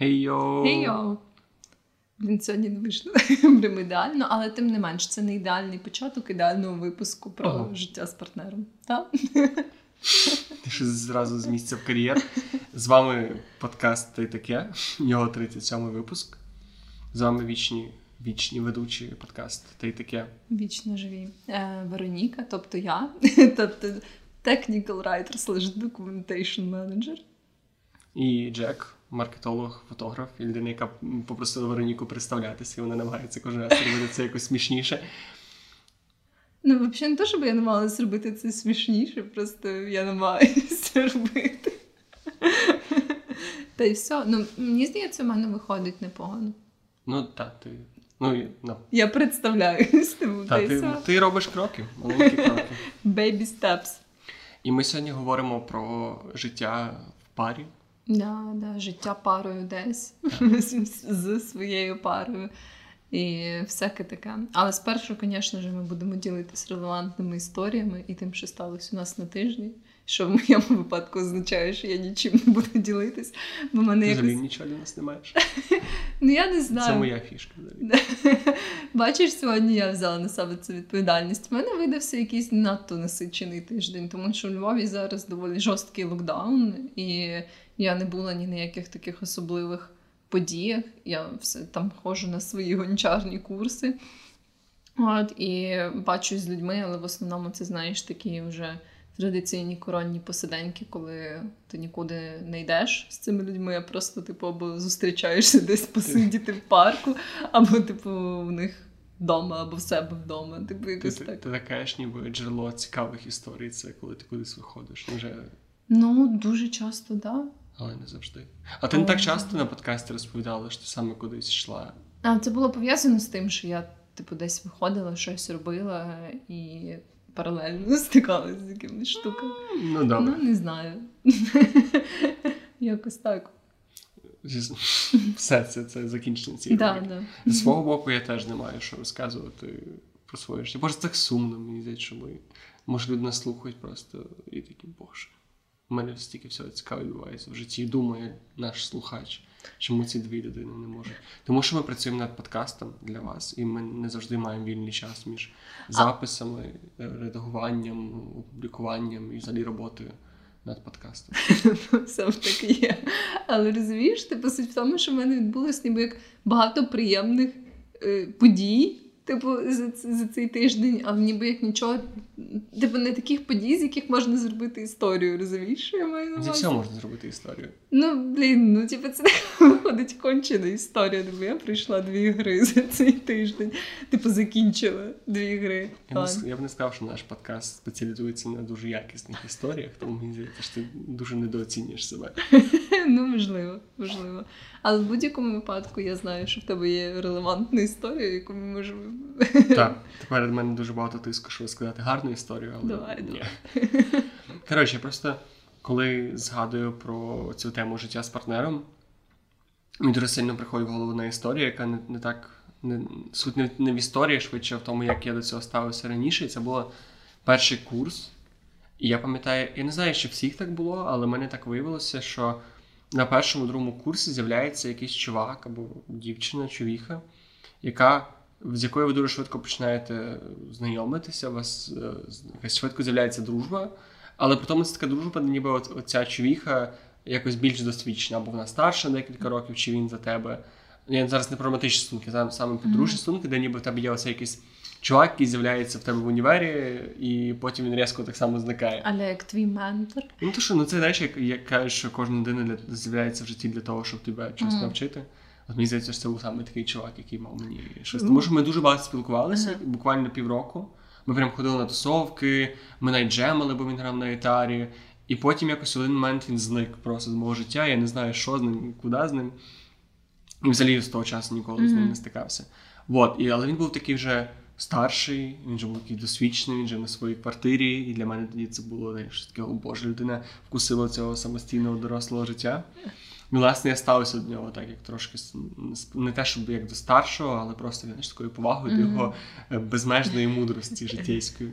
Хей-йоу! Хей-йоу! Блін, сьогодні не вийшло прям ідеально, але тим не менш, це не ідеальний початок ідеального випуску про Ага. життя з партнером. Так? Ти ще зразу з місця в кар'єр. З вами подкаст «Та й таке, його 37 випуск. З вами вічні, вічні ведучі подкаст «Та й таке. Вічно живі. Е, Вероніка, тобто я, тобто technical writer slash documentation manager. І Джек, маркетолог, фотограф, і людина, яка попросила Вероніку представлятися, і вона намагається кожен раз робити це якось смішніше. Ну, взагалі, не те, щоб я намагалася зробити це смішніше, просто я намагаюся робити. Та й все. Ну, мені здається, в мене виходить непогано. Ну, так, ти. Ну, і- ну, Я представляюсь, тому та та, ти, ти робиш кроки, маленькі кроки. Baby steps. І ми сьогодні говоримо про життя в парі. Да, да, життя парою десь з, своєю парою. І всяке таке. Але спершу, звісно ж, ми будемо ділитися релевантними історіями і тим, що сталося у нас на тижні. Що в моєму випадку означає, що я нічим не буду ділитись, бо мене Ти взагалі якось. нічого для нас не маєш. Ну я не знаю. Це моя фішка. Бачиш, сьогодні я взяла на себе цю відповідальність. У мене видався якийсь надто насичений тиждень, тому що в Львові зараз доволі жорсткий локдаун, і я не була ні на яких таких особливих подіях. Я все там ходжу на свої гончарні курси. От, і бачусь з людьми, але в основному це знаєш такі вже традиційні коронні посиденьки, коли ти нікуди не йдеш з цими людьми, а просто типу або зустрічаєшся десь посидіти в парку, або типу в них вдома, або в себе вдома. Типу, якось ти, так. ти таке ж ніби джерело цікавих історій, це коли ти кудись виходиш. Вже, Ну, дуже часто, так. Да. Але не завжди. А ти не так часто на подкасті розповідала, що ти саме кудись йшла. А це було пов'язано з тим, що я, типу, десь виходила, щось робила і паралельно стикалася з якимись штуками. Ну добре. Ну, не знаю. Якось так. Все, це, це закінчення цієї Да, да. З свого боку, я теж не маю що розказувати про своє життя. Боже, так сумно, мені здається, що ми. Може, люди нас слухають просто і такі, боже. У мене стільки всього цікавого відбувається в житті. Думає наш слухач, чому ці дві людини не можуть. Тому що ми працюємо над подкастом для вас, і ми не завжди маємо вільний час між записами, е, редагуванням, опублікуванням і взагалі роботою над подкастом. Все ж таки є. Але розумієш, типу, суть в тому, що в мене відбулось ніби як багато приємних е, подій. Типу, за, за цей тиждень, але ніби як нічого, типу, не таких подій, з яких можна зробити історію, розумієш, що я маю на Зі увазі? всього можна зробити історію. Ну, блін, ну типу, це виходить кончена історія. Типу, я пройшла дві гри за цей тиждень. Типу, закінчила дві гри. Я б, не я б не сказав, що наш подкаст спеціалізується на дуже якісних історіях, тому мені здається, що ти дуже недооцінюєш себе. Ну, можливо, можливо. Але в будь-якому випадку я знаю, що в тебе є релевантна історія, яку ми можемо. Так, тепер в мене дуже багато тиску, щоб сказати гарну історію, але Давай, давай. Коротше, просто коли згадую про цю тему життя з партнером, мені дуже сильно приходить в голову на історія, яка не, не так. Не, суть не, не в історії, швидше, в тому, як я до цього ставився раніше. І це був перший курс. І я пам'ятаю, я не знаю, чи всіх так було, але в мене так виявилося, що на першому другому курсі з'являється якийсь чувак або дівчина, човіха, яка, з якою ви дуже швидко починаєте знайомитися, у вас е, якась швидко з'являється дружба, але потім це така дружба, де ніби от, оця човіха якось більш досвідчена, або вона старша декілька років, чи він за тебе. Я зараз не про романтичні стосунки, саме, саме про дружні стосунки, де ніби в тебе є оцей якийсь чувак, який з'являється в тебе в універі, і потім він різко так само зникає. Але як твій ментор. Ну то що, ну це знаєш, як, як кажуть, що кожна людина для, з'являється в житті для того, щоб тебе чогось Мгм. навчити. От мені здається, що це був саме такий чувак, який мав мені щось. Ну. Тому що ми дуже багато спілкувалися, буквально півроку. Ми прям ходили на тусовки, ми навіть джемали, бо він грав на гітарі. І потім якось в один момент він зник просто з мого життя. Я не знаю, що з ним, куди з ним. І взагалі з того часу ніколи з ним не стикався. Вот. І, але він був такий вже старший, він вже був такий досвідчений, він жив на своїй квартирі. І для мене тоді це було таке, о Боже, людина вкусила цього самостійного дорослого життя. Власне, я ставився до нього так, як трошки не те, щоб як до старшого, але просто знаєш, такою повагою до Мгм. його е, безмежної мудрості життєйської.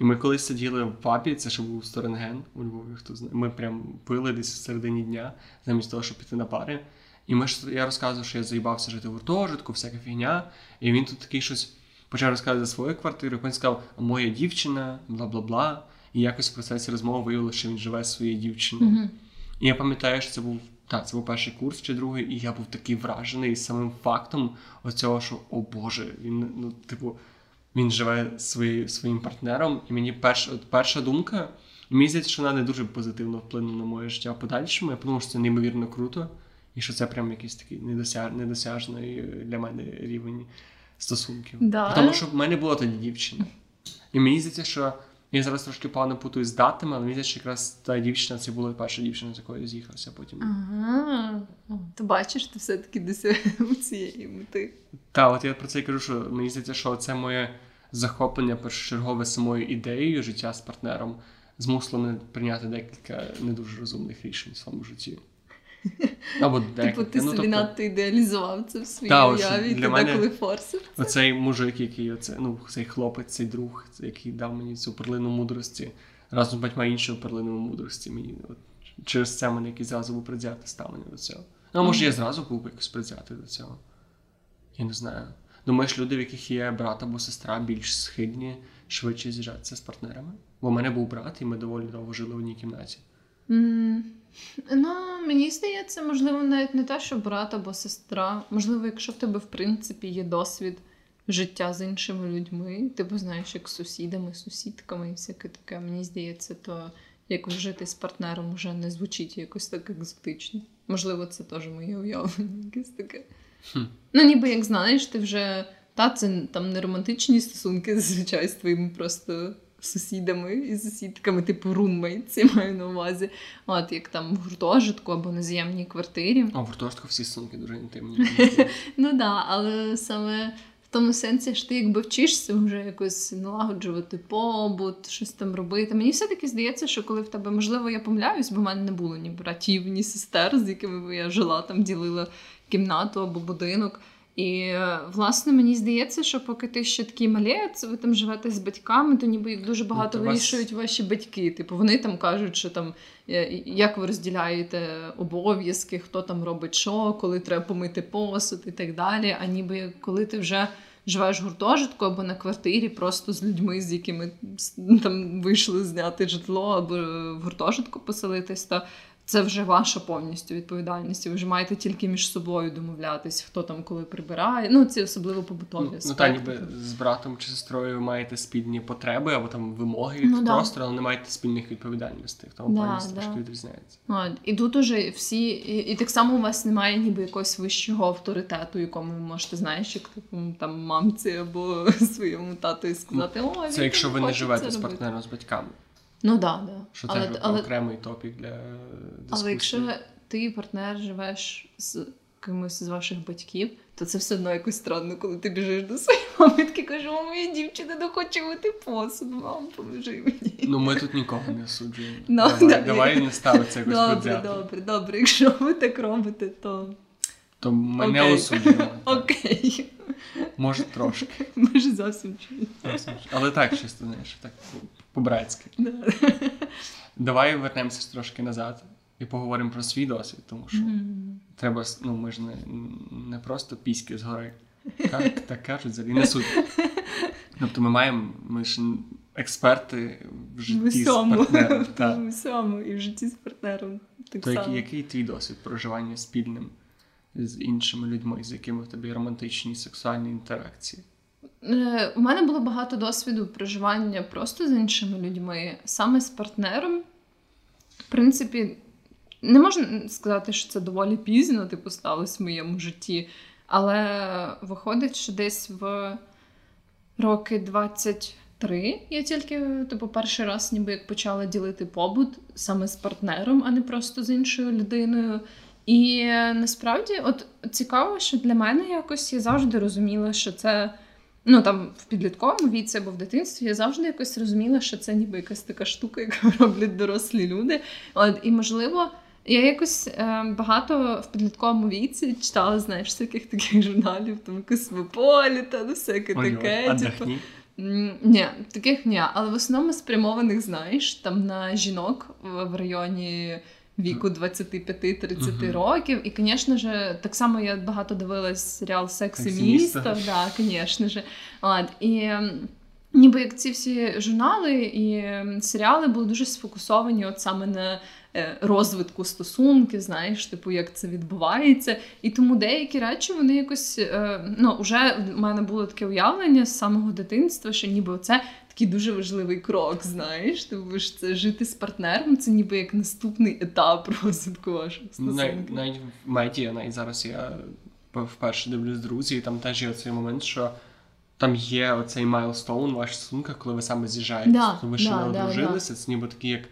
І ми колись сиділи в пабі, це ще був Сторенген у Львові, хто знає. Ми прям пили десь в середині дня, замість того, щоб піти на пари. І ми ж я розказував, що я заїбався жити в гуртожитку, всяка фігня. І він тут такий щось почав розказувати за свою квартиру. Потім сказав, а моя дівчина, бла бла бла. І якось в процесі розмови виявилося, що він живе зі своєю дівчиною. Мгм. І я пам'ятаю, що це був так, це був перший курс чи другий, і я був такий вражений самим фактом оцього, що о Боже, він ну, типу, він живе своєю своїм партнером. І мені перша, от перша думка, мені здається, що вона не дуже позитивно вплинула на моє життя в подальшому. Я подумав, що це неймовірно круто, і що це прям якийсь такий недосяг, недосяжний для мене рівень стосунків. Да. Тому що в мене була тоді дівчина. І мені здається, що я зараз трошки погано путаю з датами, але мені що якраз та дівчина це була перша дівчина, з якою я з'їхався потім. Ага. Ти бачиш, ти все-таки досяг цієї мети. Та, от я про це і кажу, що мені здається, що це моє захоплення першочергове самою ідеєю життя з партнером змусило мене прийняти декілька не дуже розумних рішень в своєму житті. Або. Типу, ти Ну, собі тобто, надто ідеалізував це в своїй уяві, ти деколи форсив. це. Оцей мужик, який оце, ну, цей хлопець, цей друг, який дав мені цю перлину мудрості, разом з батьма іншою перлиною мудрості. Мені от, через це мене якийсь зразу був предвзяте ставлення до цього. Ну, а може, я зразу був якось предвзятий до цього. Я не знаю. Думаєш, люди, в яких є брат або сестра, більш схильні швидше з'їжджатися з партнерами? Бо в мене був брат, і ми доволі довго жили в одній кімнаті. М, Ну, мені здається, можливо, навіть не те, що брат або сестра. Можливо, якщо в тебе, в принципі, є досвід життя з іншими людьми, типу, знаєш, як з сусідами, сусідками і всяке таке, мені здається, то якось жити з партнером вже не звучить якось так екзотично. Можливо, це теж моє уявлення, якесь таке. Хм. Ну, ніби як знаєш, ти вже. Та, це там не романтичні стосунки зазвичай з твоїми просто сусідами і сусідками, типу руммейтс, я маю на увазі. От як там в гуртожитку або на з'ємній квартирі. А в гуртожитку всі стосунки дуже інтимні. Ну да, але саме в тому сенсі, що ти якби вчишся вже якось налагоджувати побут, щось там робити. Мені все-таки здається, що коли в тебе, можливо, я помиляюсь, бо в мене не було ні братів, ні сестер, з якими я жила, там ділила кімнату або будинок. І е, власне мені здається, що поки ти ще такий малець, ви там живете з батьками, то ніби їх дуже багато то вас- вирішують ваші батьки. Типу, вони там кажуть, що там е, як ви розділяєте обов'язки, хто там робить що, коли треба помити посуд і так далі. А ніби коли ти вже живеш в гуртожитку або на квартирі, просто з людьми, з якими там вийшли зняти житло або в гуртожитку поселитись, то це вже ваша повністю відповідальність. Ви вже маєте тільки між собою домовлятись, хто там коли прибирає. Ну, це особливо побутові. Ну, ну та ніби з братом чи сестрою ви маєте спільні потреби або там вимоги Ну, від да. простору, але не маєте спільних відповідальностей. В тому Да, плані да. трошки відрізняється. От, і тут уже всі, і, і так само у вас немає ніби якогось вищого авторитету, якому ви можете, знаєш, як такому там мамці або своєму тату сказати, о, Це якщо ви не живете з партнером з батьками, Ну да, да. що але, це але, окремий топік для дискусії. але якщо ти партнер живеш з кимось з ваших батьків, то це все одно якось странно, коли ти біжиш до своєї мами і такий кажеш, о, моя дівчина не хоче мити посуд, мам, поможи мені. Ну ми тут нікого не осуджуємо. Ну, давай, да. давай не ставиться якось Добре, предвзято. добре, добре. Якщо ви так робите, то То ми не осуджуємо. окей. Може трошки. Може зовсім чуть. Але так, чисто, знаєш, так по-братськи. Давай вернемося трошки назад і поговоримо про свій досвід, тому що треба, ну ми ж не, не просто піськи згори. Так, так кажуть, взагалі не суть. Тобто ми маємо, ми ж експерти в житті з усьому. партнером. В Так. усьому. І в житті з партнером. Так То само. який, твій досвід проживання спільним з іншими людьми, з якими в є романтичні сексуальні інтеракції? Е, У мене було багато досвіду проживання просто з іншими людьми, саме з партнером. В принципі, не можна сказати, що це доволі пізно, типу, сталося в моєму житті. Але виходить, що десь в роки 23 я тільки, типу, перший раз ніби як почала ділити побут саме з партнером, а не просто з іншою людиною. І насправді, от цікаво, що для мене якось я завжди розуміла, що це. Ну там в підлітковому віці або в дитинстві я завжди якось розуміла, що це ніби якась така штука, яку роблять дорослі люди. От, і можливо, я якось е, багато в підлітковому віці читала, знаєш, всяких таких журналів, там космополіта, ну всяке Ой, таке. типу. Ні, таких ні, але в основному спрямованих, знаєш, там на жінок в в районі віку 25-30 Мгм. років. І, звісно ж, так само я багато дивилась серіал Секс і «Секс і місто. місто». Да, звісно ж. От, і ніби як ці всі журнали і серіали були дуже сфокусовані от саме на е, розвитку стосунків, знаєш, типу, як це відбувається. І тому деякі речі вони якось е, ну, вже в мене було таке уявлення з самого дитинства, що ніби це такий дуже важливий крок, знаєш. Типу, що це жити з партнером, це ніби як наступний етап розвитку ваших Ну, Навіть, стосунків. навіть в медіа, навіть зараз я вперше дивлюсь друзі, і там теж є оцей момент, що там є оцей milestone в ваших стосунках, коли ви саме з'їжджаєтесь. Да, Коли ви ще да, не да, одружилися, це ніби такий як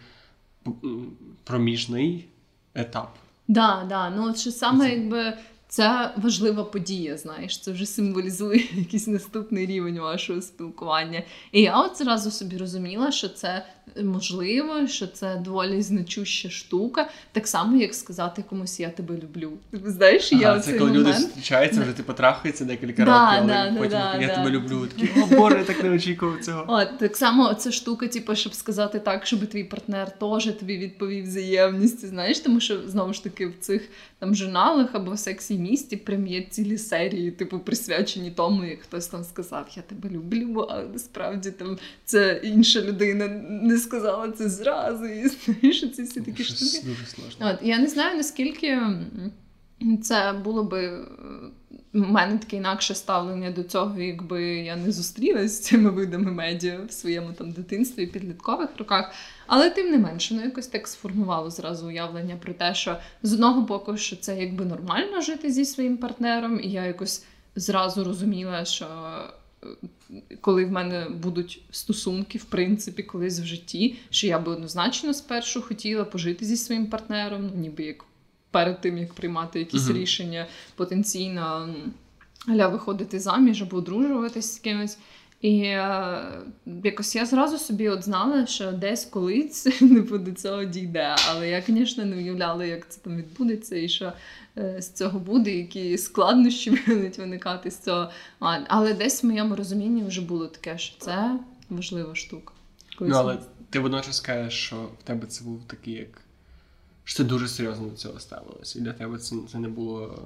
проміжний етап. Да, да. Ну от що саме Це- якби це важлива подія, знаєш, це вже символізує якийсь наступний рівень вашого спілкування. І я от зразу собі розуміла, що це можливо, що це доволі значуща штука, так само, як сказати комусь я тебе люблю. Знаєш, я Ага, в це коли люди зустрічаються, вже типу трахаються декілька Да, років, але да, потім да, я да. тебе люблю. Такі, о Боже, так не очікував цього. От так само ця штука, типу, щоб сказати так, щоб твій партнер теж тобі відповів взаємністю. Знаєш, тому що знову ж таки в цих там журналах або в сексі місті прям є цілі серії, типу, присвячені тому, як хтось там сказав, я тебе люблю, а насправді там це інша людина не сказала це зразу. І знаєш, ці всі такі Щось штуки. дуже сложно. От я не знаю наскільки це було би е, в мене таке інакше ставлення до цього, якби я не зустрілася з цими видами медіа в своєму там дитинстві і підліткових роках. Але тим не менше, ну якось так сформувало зразу уявлення про те, що з одного боку, що це якби нормально жити зі своїм партнером, і я якось зразу розуміла, що. Коли в мене будуть стосунки, в принципі, колись в житті, що я би однозначно спершу хотіла пожити зі своїм партнером, ну, ніби як перед тим, як приймати якісь Мгм. рішення потенційно аля виходити заміж або одружуватись з кимось. І е, якось я зразу собі от знала, що десь колись не до цього дійде. Але я, звісно, не уявляла, як це там відбудеться, і що з цього буде, які складнощі будуть виникати з цього. Але десь в моєму розумінні вже було таке, що це важлива штука. Ну, але ти водночас кажеш, що в тебе це був такий, як. Що ти дуже серйозно до цього ставилось. І для тебе це, це не було.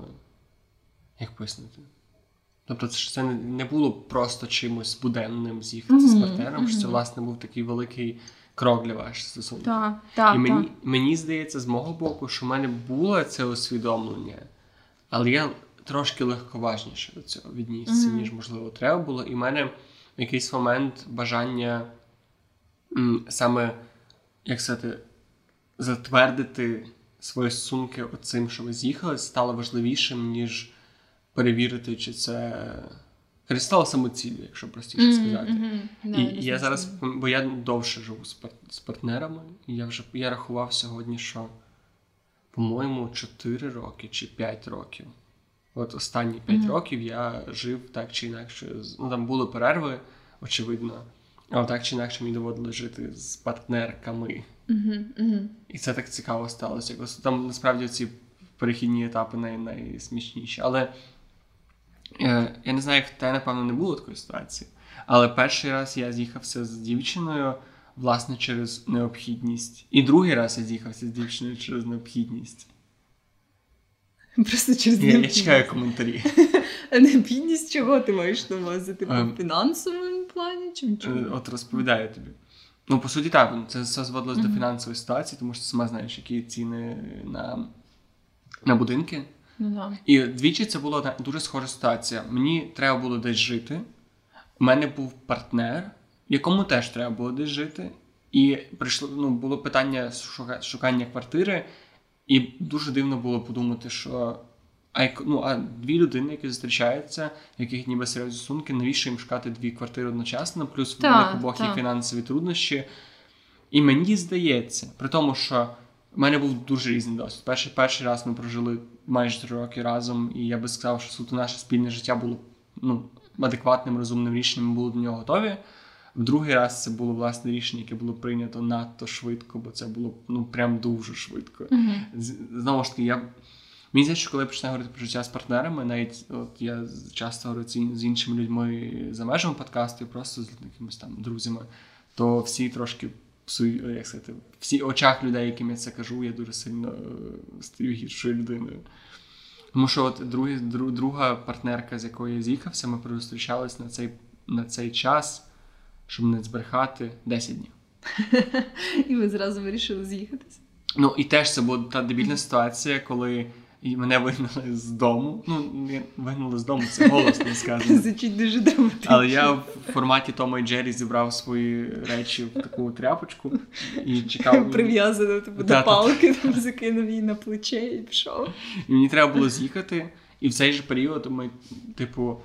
Як пояснити? Тобто, це, не, було просто чимось буденним з'їхати з Мгм, партнером, що це, власне, був такий великий крок для ваших стосунків. Так, так, І мені, так. мені здається, з мого боку, що в мене було це усвідомлення, але я трошки легковажніше до цього віднісся, Мгм. ніж можливо треба було. І в мене в якийсь момент бажання м, саме, як сказати, затвердити свої стосунки оцим, що ви з'їхали, стало важливішим, ніж перевірити, чи це. Це стало самоціллю, якщо простіше Мгм, сказати. мгм. Да, І я зараз, бо я довше живу з, пар- з партнерами, і я вже я рахував сьогодні, що, по-моєму, 4 роки чи 5 років. От останні 5 Мгм. років я жив так чи інакше. Ну там були перерви, очевидно. Але так чи інакше мені доводилось жити з партнерками. І це так цікаво сталося. Там насправді ці перехідні етапи най- найсмішніші. Але я не знаю, як в тебе, напевно, не було такої ситуації. Але перший раз я з'їхався з дівчиною, власне, через необхідність. І другий раз я з'їхався з дівчиною через необхідність. Просто через Я, я чекаю коментарі. А необхідність чого ти маєш на увазі? Типу Ем. в фінансовому плані чи Е, чому? От розповідаю тобі. Ну, по суті, так, це все зводилось до фінансової ситуації, тому що сама знаєш, які ціни на, на будинки. Ну да. І двічі це була дуже схожа ситуація. Мені треба було десь жити. У мене був партнер, якому теж треба було десь жити. І прийшло, ну, було питання шукання квартири, і дуже дивно було подумати, що а, як- ну, а дві людини, які зустрічаються, яких ніби серйозні стосунки, навіщо їм шукати дві квартири одночасно, плюс в них обох є фінансові труднощі. І мені здається, при тому, що в мене був дуже різний досвід. Перший, перший раз ми прожили майже три роки разом, і я би сказав, що суто наше спільне життя було ну, адекватним, розумним рішенням, ми були до нього готові. В другий раз це було власне рішення, яке було прийнято надто швидко, бо це було ну прям дуже швидко. З- Знову ж таки, я мені здається, що коли я починаю говорити про життя з партнерами, навіть от я часто говорю з ін- з іншими людьми за межами подкасту, і просто з якимись там друзями, то всі трошки псую, як сказати, в всі очах людей, яким я це кажу, я дуже сильно е, стаю гіршою людиною. Тому що от другі, дру, друга партнерка, з якою я з'їхався, ми зустрічались на цей, на цей час, щоб не збрехати 10 днів. І ви зразу вирішили з'їхатися. Ну, і теж це була та дебільна ситуація, коли і мене вигнали з дому. Ну, не вигнали з дому, це голосно сказано. Звучить дуже драматично. Але я в форматі Тома і Джері зібрав свої речі в таку тряпочку і чекав. Прив'язано типу, до палки, там закинув її на плече і пішов. І мені треба було з'їхати. І в цей же період ми, типу,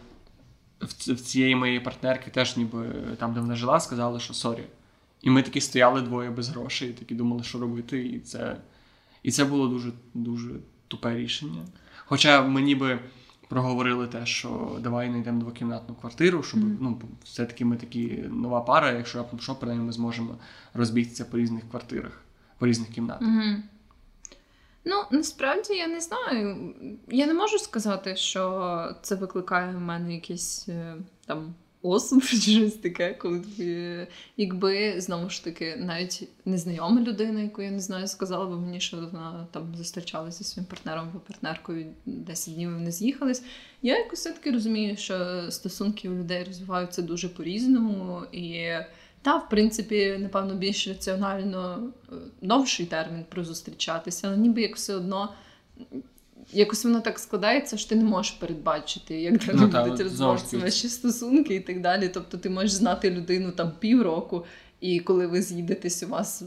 в цієї моєї партнерки теж ніби там, де вона жила, сказали, що sorry. І ми такі стояли двоє без грошей, такі думали, що робити. І це і це було дуже дуже тупе рішення. Хоча ми ніби проговорили те, що давай знайдемо двокімнатну квартиру, щоб mm-hmm. ну, все-таки ми такі нова пара, якщо раптом що, принаймні ми зможемо розбігтися по різних квартирах, по різних кімнатах. Mm-hmm. Ну, насправді я не знаю. Я не можу сказати, що це викликає в мене якісь е, там осуд чи щось таке, коли якби знову ж таки навіть незнайома людина, яку я не знаю, сказала би мені, що вона там зустрічалася зі своїм партнером або партнеркою 10 днів вони з'їхались. Я якось все-таки розумію, що стосунки у людей розвиваються дуже по-різному і. Та, в принципі, напевно, більш раціонально е, довший термін про зустрічатися, але ніби як все одно якось воно так складається, що ти не можеш передбачити, як далі ну, будуть розвиватися ваші стосунки і так далі. Тобто ти можеш знати людину там півроку, і коли ви з'їдетесь, у вас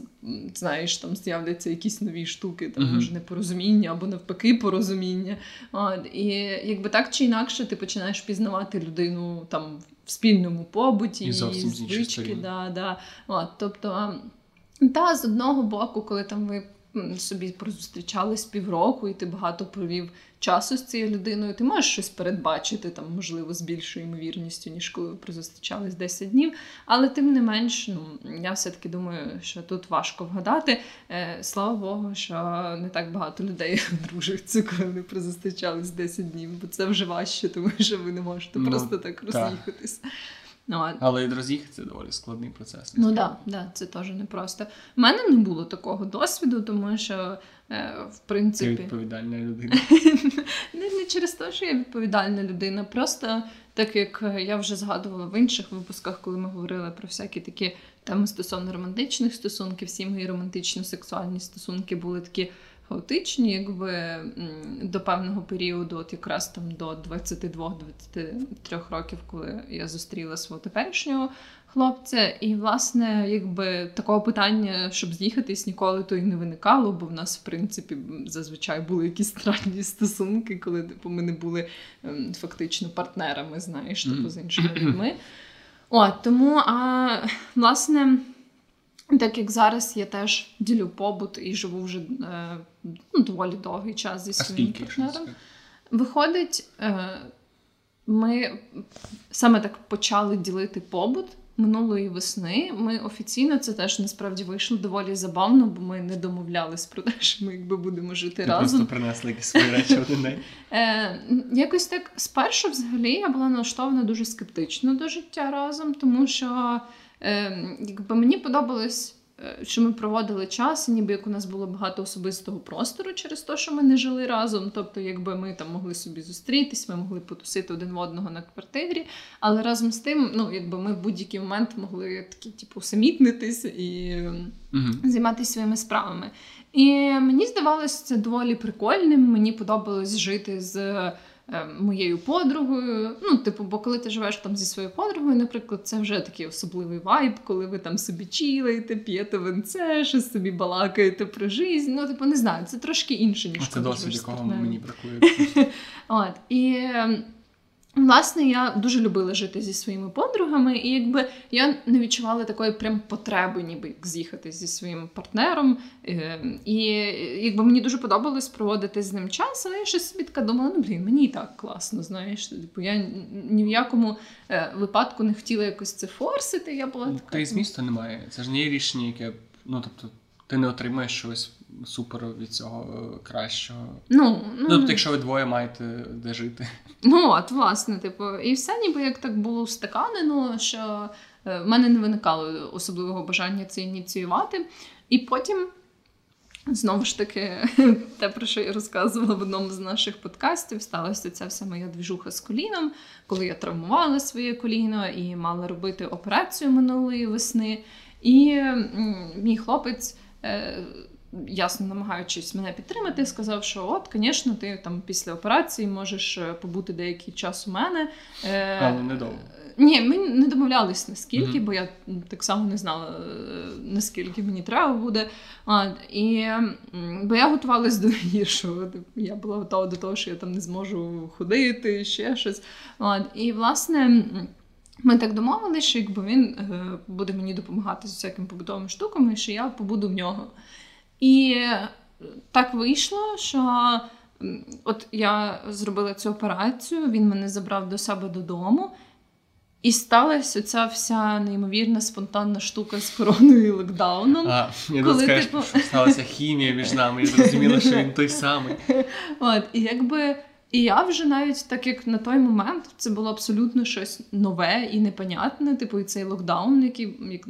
знаєш, там з'являться якісь нові штуки, там uh-huh. може непорозуміння або навпаки порозуміння. От, І якби так чи інакше ти починаєш пізнавати людину там в спільному побуті, і звички. Да, да. От, Тобто, та з одного боку, коли там ви собі прозустрічались півроку, і ти багато провів часу з цією людиною, ти можеш щось передбачити, там, можливо, з більшою ймовірністю, ніж коли ви прозустрічались 10 днів. Але тим не менш, ну я все-таки думаю, що тут важко вгадати. Е, Слава Богу, що не так багато людей дружаться, коли вони прозустрічались 10 днів, бо це вже важче, тому що ви не можете ну, просто так роз'їхатись. Ну, Але і роз'їхати це доволі складний процес. Ну так, да, да, це теж непросто. У мене не було такого досвіду, тому що е, в принципі. Ти відповідальна людина. не, не через те, що я відповідальна людина. Просто так як я вже згадувала в інших випусках, коли ми говорили про всякі такі теми стосовно романтичних стосунків, всі мої романтично-сексуальні стосунки були такі хаотичні, якби до певного періоду, от якраз там до 22-23 років, коли я зустріла свого теперішнього хлопця. І, власне, якби такого питання, щоб з'їхатись, ніколи то й не виникало, бо в нас, в принципі, зазвичай були якісь странні стосунки, коли типу, ми не були ем, фактично партнерами, знаєш, типу, з іншими людьми. От, тому, а власне. Так як зараз я теж ділю побут і живу вже е, ну, доволі довгий час зі своїм партнером. Виходить, е, ми саме так почали ділити побут минулої весни. Ми офіційно це теж насправді вийшло доволі забавно, бо ми не домовлялись про те, що ми якби будемо жити Ти разом. Просто принесли якісь свої речі один день. Е, Якось так спершу, взагалі, я була налаштована дуже скептично до життя разом, тому що якби мені подобалось. Е, що ми проводили час, ніби як у нас було багато особистого простору через те, що ми не жили разом. Тобто, якби ми там могли собі зустрітись, ми могли потусити один в одного на квартирі. Але разом з тим, ну якби ми в будь-який момент могли такі, типу, самітнитись і uh займатися своїми справами. І мені здавалося це доволі прикольним. Мені подобалось жити з. Е, моєю подругою. Ну, типу, бо коли ти живеш там зі своєю подругою, наприклад, це вже такий особливий вайб, коли ви там собі чілаєте, п'єте винце, щось собі балакаєте про життя. Ну, типу, не знаю, це трошки інше, ніж це досвід, якого мені бракує. От, І ем, Власне, я дуже любила жити зі своїми подругами, і якби я не відчувала такої прям потреби, ніби як з'їхати зі своїм партнером. Ем, і якби мені дуже подобалось проводити з ним час, але я щось собі така думала, ну блін, мені і так класно, знаєш. Типу, я ні в якому е, випадку не хотіла якось це форсити. Я була ну, така. Та й змісту немає. Це ж не є рішення, яке ну тобто ти не отримаєш щось супер від цього е, кращого. Ну, ну, тобто, якщо ви двоє маєте де жити. Ну, от, власне, типу, і все ніби як так було устаканено, що е, в мене не виникало особливого бажання це ініціювати. І потім. Знову ж таки, те, про що я розказувала в одному з наших подкастів, сталася ця вся моя двіжуха з коліном, коли я травмувала своє коліно і мала робити операцію минулої весни. І мій хлопець е, ясно намагаючись мене підтримати, сказав, що от, звісно, ти там після операції можеш е, побути деякий час у мене. Е, Але недовго. Ні, ми не домовлялись наскільки, mm-hmm. бо я так само не знала, е, наскільки мені треба буде. А, і, Бо я готувалась до гіршого. Я була готова до того, що я там не зможу ходити, ще щось. А, і, власне. Ми так домовилися, що якби він е, буде мені допомагати з всякими побутовими штуками, що я побуду в нього. І так вийшло, що от я зробила цю операцію, він мене забрав до себе додому. І сталася ця вся неймовірна спонтанна штука з короною і локдауном. А, я коли, скажеш, типу... сталася хімія між нами, і зрозуміла, що він той самий. От, І якби і я вже навіть так як на той момент це було абсолютно щось нове і непонятне. Типу, і цей локдаун, який як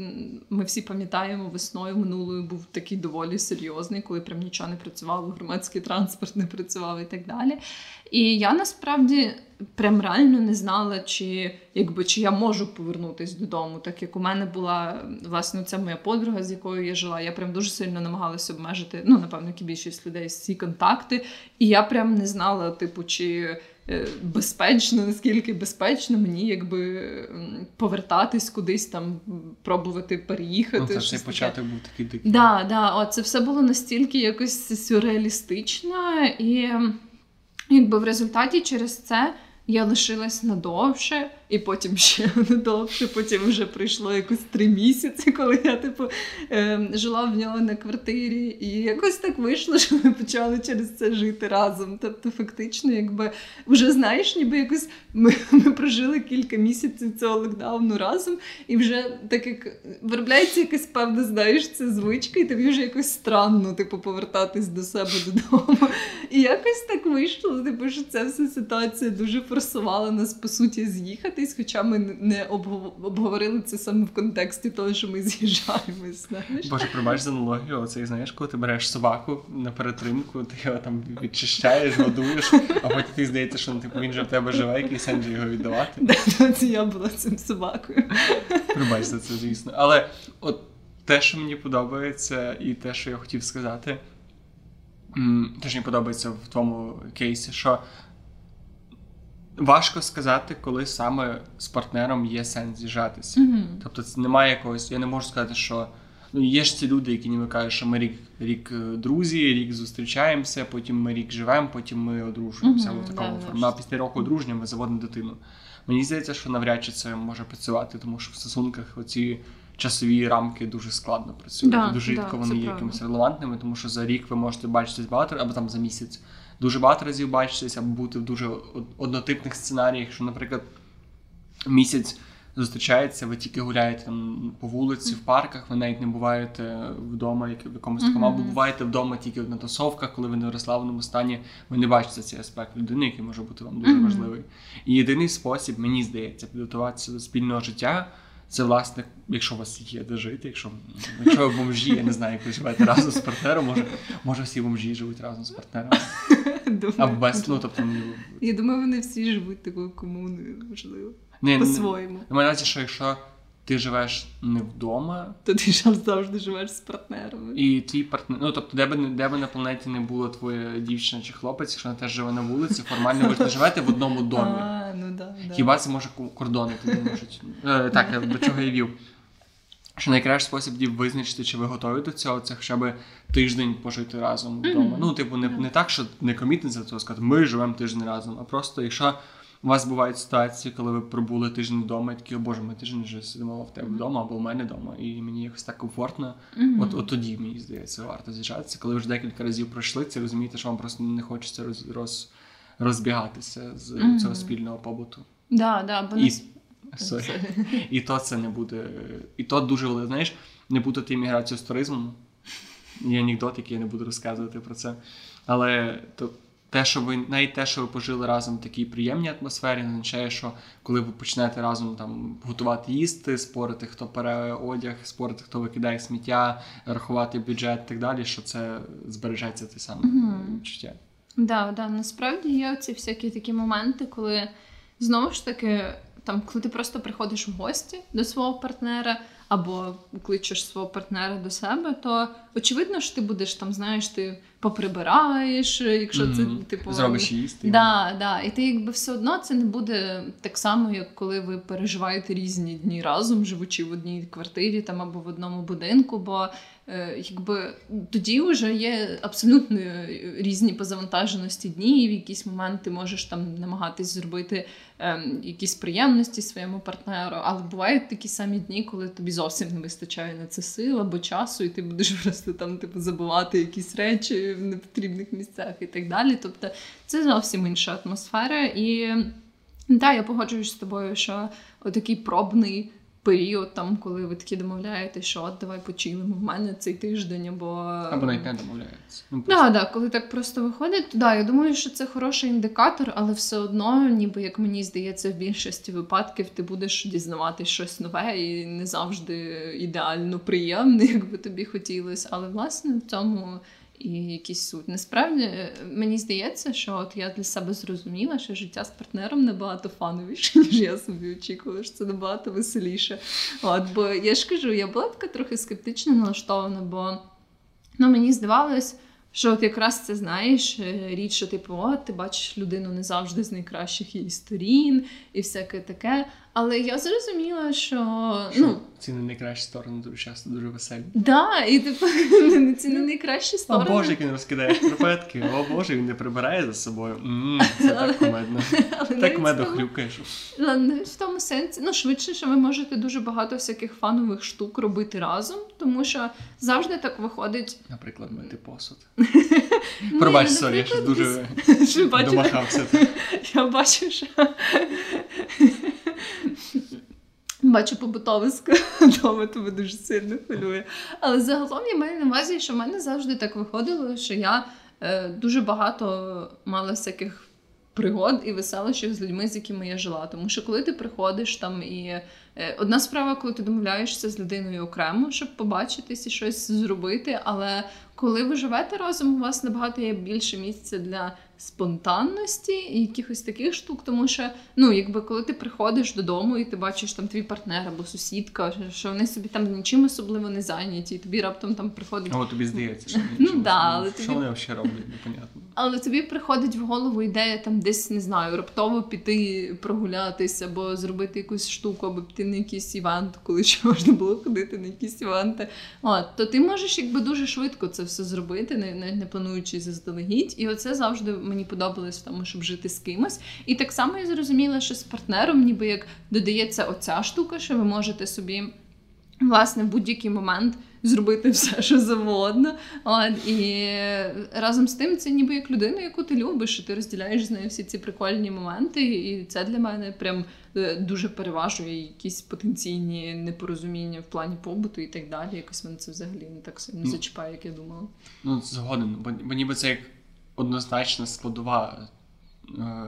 ми всі пам'ятаємо, весною минулою був такий доволі серйозний, коли прям нічого не працювало, громадський транспорт не працював і так далі. І я насправді прям реально не знала, чи якби чи я можу повернутися додому, так як у мене була власне ця моя подруга, з якою я жила. Я прям дуже сильно намагалася обмежити, ну напевно, як і більшість людей всі контакти. І я прям не знала, типу, чи. Е, безпечно, наскільки безпечно мені якби повертатись кудись там, пробувати переїхати. Ну, Це початок був такий дикий. Да, да, о, це все було настільки якось сюрреалістично, і якби в результаті через це я лишилась надовше, і потім ще надовше. Потім вже пройшло якось три місяці, коли я типу е, жила в нього на квартирі, і якось так вийшло, що ми почали через це жити разом. Тобто, фактично, якби вже знаєш, ніби якось ми, ми прожили кілька місяців цього локдауну разом, і вже так як виробляється якась певна, знаєш, це звичка, і тобі вже якось странно, типу, повертатись до себе додому. І якось так вийшло, типу, що ця вся ситуація дуже форсувала нас по суті з'їхатись, хоча ми не обговорили це саме в контексті того, що ми з'їжджаємо. знаєш. Боже, пробач за аналогію, оцей знаєш, коли ти береш собаку на перетримку, ти його там відчищаєш, годуєш, а потім ти здається, що ну, типу, він же в тебе живе, який сенс його віддавати. Це я була цим собакою. Пробач за це, звісно. Але от те, що мені подобається, і те, що я хотів сказати. Те, що мені подобається в твоєму кейсі, що важко сказати, коли саме з партнером є сенс з'їжджатися. Mm-hmm. Тобто, це немає якогось. Я не можу сказати, що ну є ж ці люди, які ніби кажуть, що ми рік рік е, друзі, рік зустрічаємося, потім ми рік живемо, потім ми одружуємося mm-hmm, в такому формі. А після року одруження ми заводимо дитину. Мені здається, що навряд чи це може працювати, тому що в стосунках оці. Часові рамки дуже складно працюють. Да, дуже рідко да, вони є якимись релевантними, тому що за рік ви можете бачитись багато, або там за місяць дуже багато разів бачитися, або бути в дуже однотипних сценаріях, що, наприклад, місяць зустрічається, ви тільки гуляєте там по вулиці, в парках, ви навіть не буваєте вдома, як в якомусь такому, або буваєте вдома тільки на тусовках, коли ви не в розслабленому стані, ви не бачите цей аспект людини, який може бути вам дуже важливий. І єдиний спосіб, мені здається, підготуватися до спільного життя. Це, власне, якщо у вас є де жити, якщо якщо ви бомжі, я не знаю, як ви живете разом з партнером, може може всі бомжі живуть разом з партнером. Думаю, а без, ну, тобто, Я думаю, вони всі живуть такою комуною, можливо. По-своєму. На мене, що якщо ти живеш не вдома, то ти ж завжди живеш з партнерами. І твій партнер, ну тобто, де би де би на планеті не було твоя дівчина чи хлопець, якщо вона теж живе на вулиці, формально ви ж не живете в одному домі. А, ну да, да. Хіба це може кордони тоді можуть? Е, так, до чого я вів. Що найкращий спосіб визначити, чи ви готові до цього, це хоча б тиждень пожити разом вдома. Mm-hmm. Ну, типу, не не так, що не комітниця, то сказати, ми живемо тиждень разом, а просто якщо у вас бувають ситуації, коли ви пробули тиждень вдома, і такі, о боже, ми тиждень вже сидимо в тебе вдома або в мене вдома, і мені якось так комфортно. Mm-hmm. От от тоді, мені здається, варто з'їжджатися. Коли вже декілька разів пройшли, це розумієте, що вам просто не хочеться роз, роз, розбігатися з mm-hmm. цього спільного побуту. Да, да, бо і, Sorry. і то це не буде. І то дуже знаєш, не путати імміграцію з туризмом. Є анекдот, який я не буду розказувати про це. Але то те, що ви навіть те, що ви пожили разом в такій приємній атмосфері, не означає, що коли ви почнете разом там готувати їсти, спорити, хто пере одяг, спорити, хто викидає сміття, рахувати бюджет і так далі, що це збережеться те саме відчуття. Да, да, насправді є ці всякі такі моменти, коли знову ж таки, там, коли ти просто приходиш в гості до свого партнера, або кличеш свого партнера до себе, то очевидно, що ти будеш там, знаєш, ти поприбираєш, якщо це Мгм. типу Зробиш їсти. Да, да. І ти якби все одно це не буде так само, як коли ви переживаєте різні дні разом, живучи в одній квартирі там або в одному будинку, бо якби тоді вже є абсолютно різні позавантаженості дні, і в якийсь момент ти можеш там намагатись зробити ем, якісь приємності своєму партнеру. Але бувають такі самі дні, коли тобі зовсім не вистачає на це сил або часу, і ти будеш просто там типу забувати якісь речі в непотрібних місцях і так далі. Тобто це зовсім інша атмосфера. І так, я погоджуюсь з тобою, що отакий пробний період, там, коли ви такі домовляєте, що от давай почилимо в мене цей тиждень, або Або навіть не домовляються. Ну, Да, да, коли так просто виходить, то да, я думаю, що це хороший індикатор, але все одно, ніби як мені здається, в більшості випадків ти будеш дізнавати щось нове і не завжди ідеально приємне, як би тобі хотілося. Але власне в цьому і якийсь суть. Насправді е, мені здається, що от я для себе зрозуміла, що життя з партнером набагато фановіше, ніж я собі очікувала, що це набагато веселіше. От, бо я ж кажу, я була така трохи скептично налаштована, бо ну, мені здавалось. Що от якраз це знаєш, е, річ, що типу, от ти бачиш людину не завжди з найкращих її сторін і всяке таке. Але я зрозуміла, що ну Ці не найкращі сторони дуже часто дуже веселі. да, і типу ці не найкращі О сторони. Боже, як він розкидає шкарпетки, о Боже, він не прибирає за собою. М, Це так кумедно. Так мило хрюкаєш. Навіть в тому сенсі, ну швидше, що ви можете дуже багато всяких fun ових штук робити разом, тому що завжди так виходить. Наприклад, мити посуд. Пробач, ну, sorry, я щось дуже домахався. Я бачу, що бачу побутовисько вдома, тебе дуже сильно хвилює. Але загалом я маю на увазі, що в мене завжди так виходило, що я е, дуже багато мала всяких пригод і веселощів з людьми, з якими я жила. Тому що коли ти приходиш там і е, одна справа, коли ти домовляєшся з людиною окремо, щоб побачитись і щось зробити, але коли ви живете разом, у вас набагато є більше місця для спонтанності і якихось таких штук, тому що ну, якби коли ти приходиш додому і ти бачиш там твій партнер або сусідка, що вони собі там нічим особливо не зайняті, і тобі раптом там приходить. От тобі здається, що Ну нічого да, але що тобі- вони взагалі роблять, непонятно. Але тобі приходить в голову ідея там десь не знаю, раптово піти прогулятися, або зробити якусь штуку, або піти на якийсь івент, коли ще можна було ходити на якісь івенти. От, то ти можеш якби дуже швидко це все зробити, не, не, не плануючи заздалегідь. І оце завжди мені подобалось в тому, щоб жити з кимось. І так само я зрозуміла, що з партнером, ніби як додається оця штука, що ви можете собі. Власне, в будь-який момент зробити все, що завгодно. От, і разом з тим, це ніби як людина, яку ти любиш, і ти розділяєш з нею всі ці прикольні моменти. І це для мене прям е, дуже переважує якісь потенційні непорозуміння в плані побуту і так далі. Якось мене це взагалі не так сильно Ну, зачіпає, як я думала. Ну, згоден, бо, бо ніби це як однозначна складова е,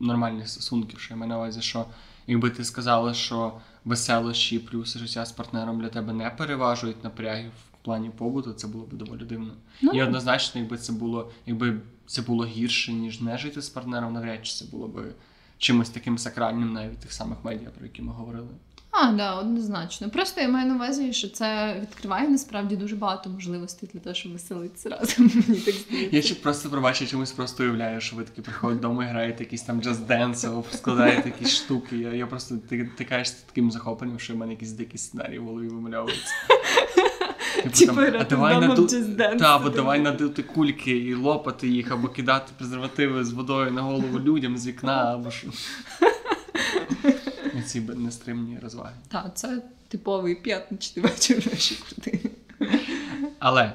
нормальних стосунків, що я маю на увазі, що якби ти сказала, що веселощі плюс життя з партнером для тебе не переважують напрягів в плані побуту, це було б доволі дивно. Ну, І однозначно, якби це було, якби це було гірше, ніж не жити з партнером, навряд чи це було б чимось таким сакральним, навіть тих самих медіа, про які ми говорили. А, да, однозначно. Просто я маю на увазі, що це відкриває насправді дуже багато можливостей для того, щоб веселитися разом. Мені так здається. Я ще просто пробачу, чомусь просто уявляю, що ви такі приходите додому і граєте якісь там джаз денс або складаєте якісь штуки. Я, я просто ти, таким захопленням, що в мене якісь дикі сценарії в голові вимальовуються. Типу, Типу, а давай наду... Та, або типу. давай надути кульки і лопати їх, або кидати презервативи з водою на голову людям з вікна, або що. Ці нестримні розваги. Так, це типовий п'ятничний вечір в нашій квартирі. Але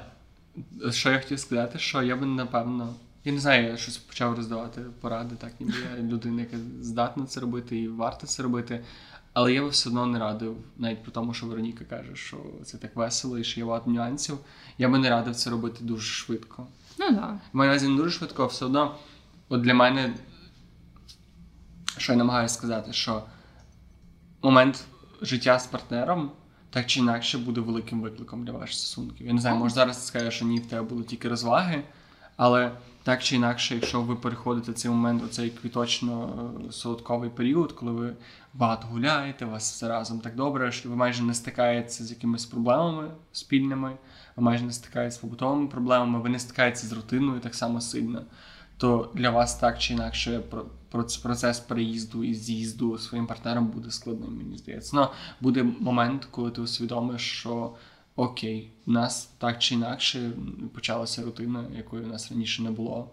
що я хотів сказати, що я би напевно. Я не знаю, я щось почав роздавати поради, так ніби я людина, яка здатна це робити і варта це робити. Але я би все одно не радив, навіть при тому, що Вероніка каже, що це так весело і що є багато нюансів. Я би не радив це робити дуже швидко. Ну да. Маю на увазі не дуже швидко, а все одно. От для мене, що я намагаюся сказати, що момент життя з партнером так чи інакше буде великим викликом для ваших стосунків. Я не знаю, може зараз ти скажеш, що ні, в тебе будуть тільки розваги, але так чи інакше, якщо ви переходите цей момент, оцей квіточно-солодковий період, коли ви багато гуляєте, у вас все разом так добре, що ви майже не стикаєтеся з якимись проблемами спільними, ви майже не стикаєтеся з побутовими проблемами, ви не стикаєтеся з рутиною так само сильно, то для вас так чи інакше процес переїзду і з'їзду своїм партнером буде складним, мені здається. Ну, буде момент, коли ти усвідомиш, що окей, у нас так чи інакше почалася рутина, якої у нас раніше не було.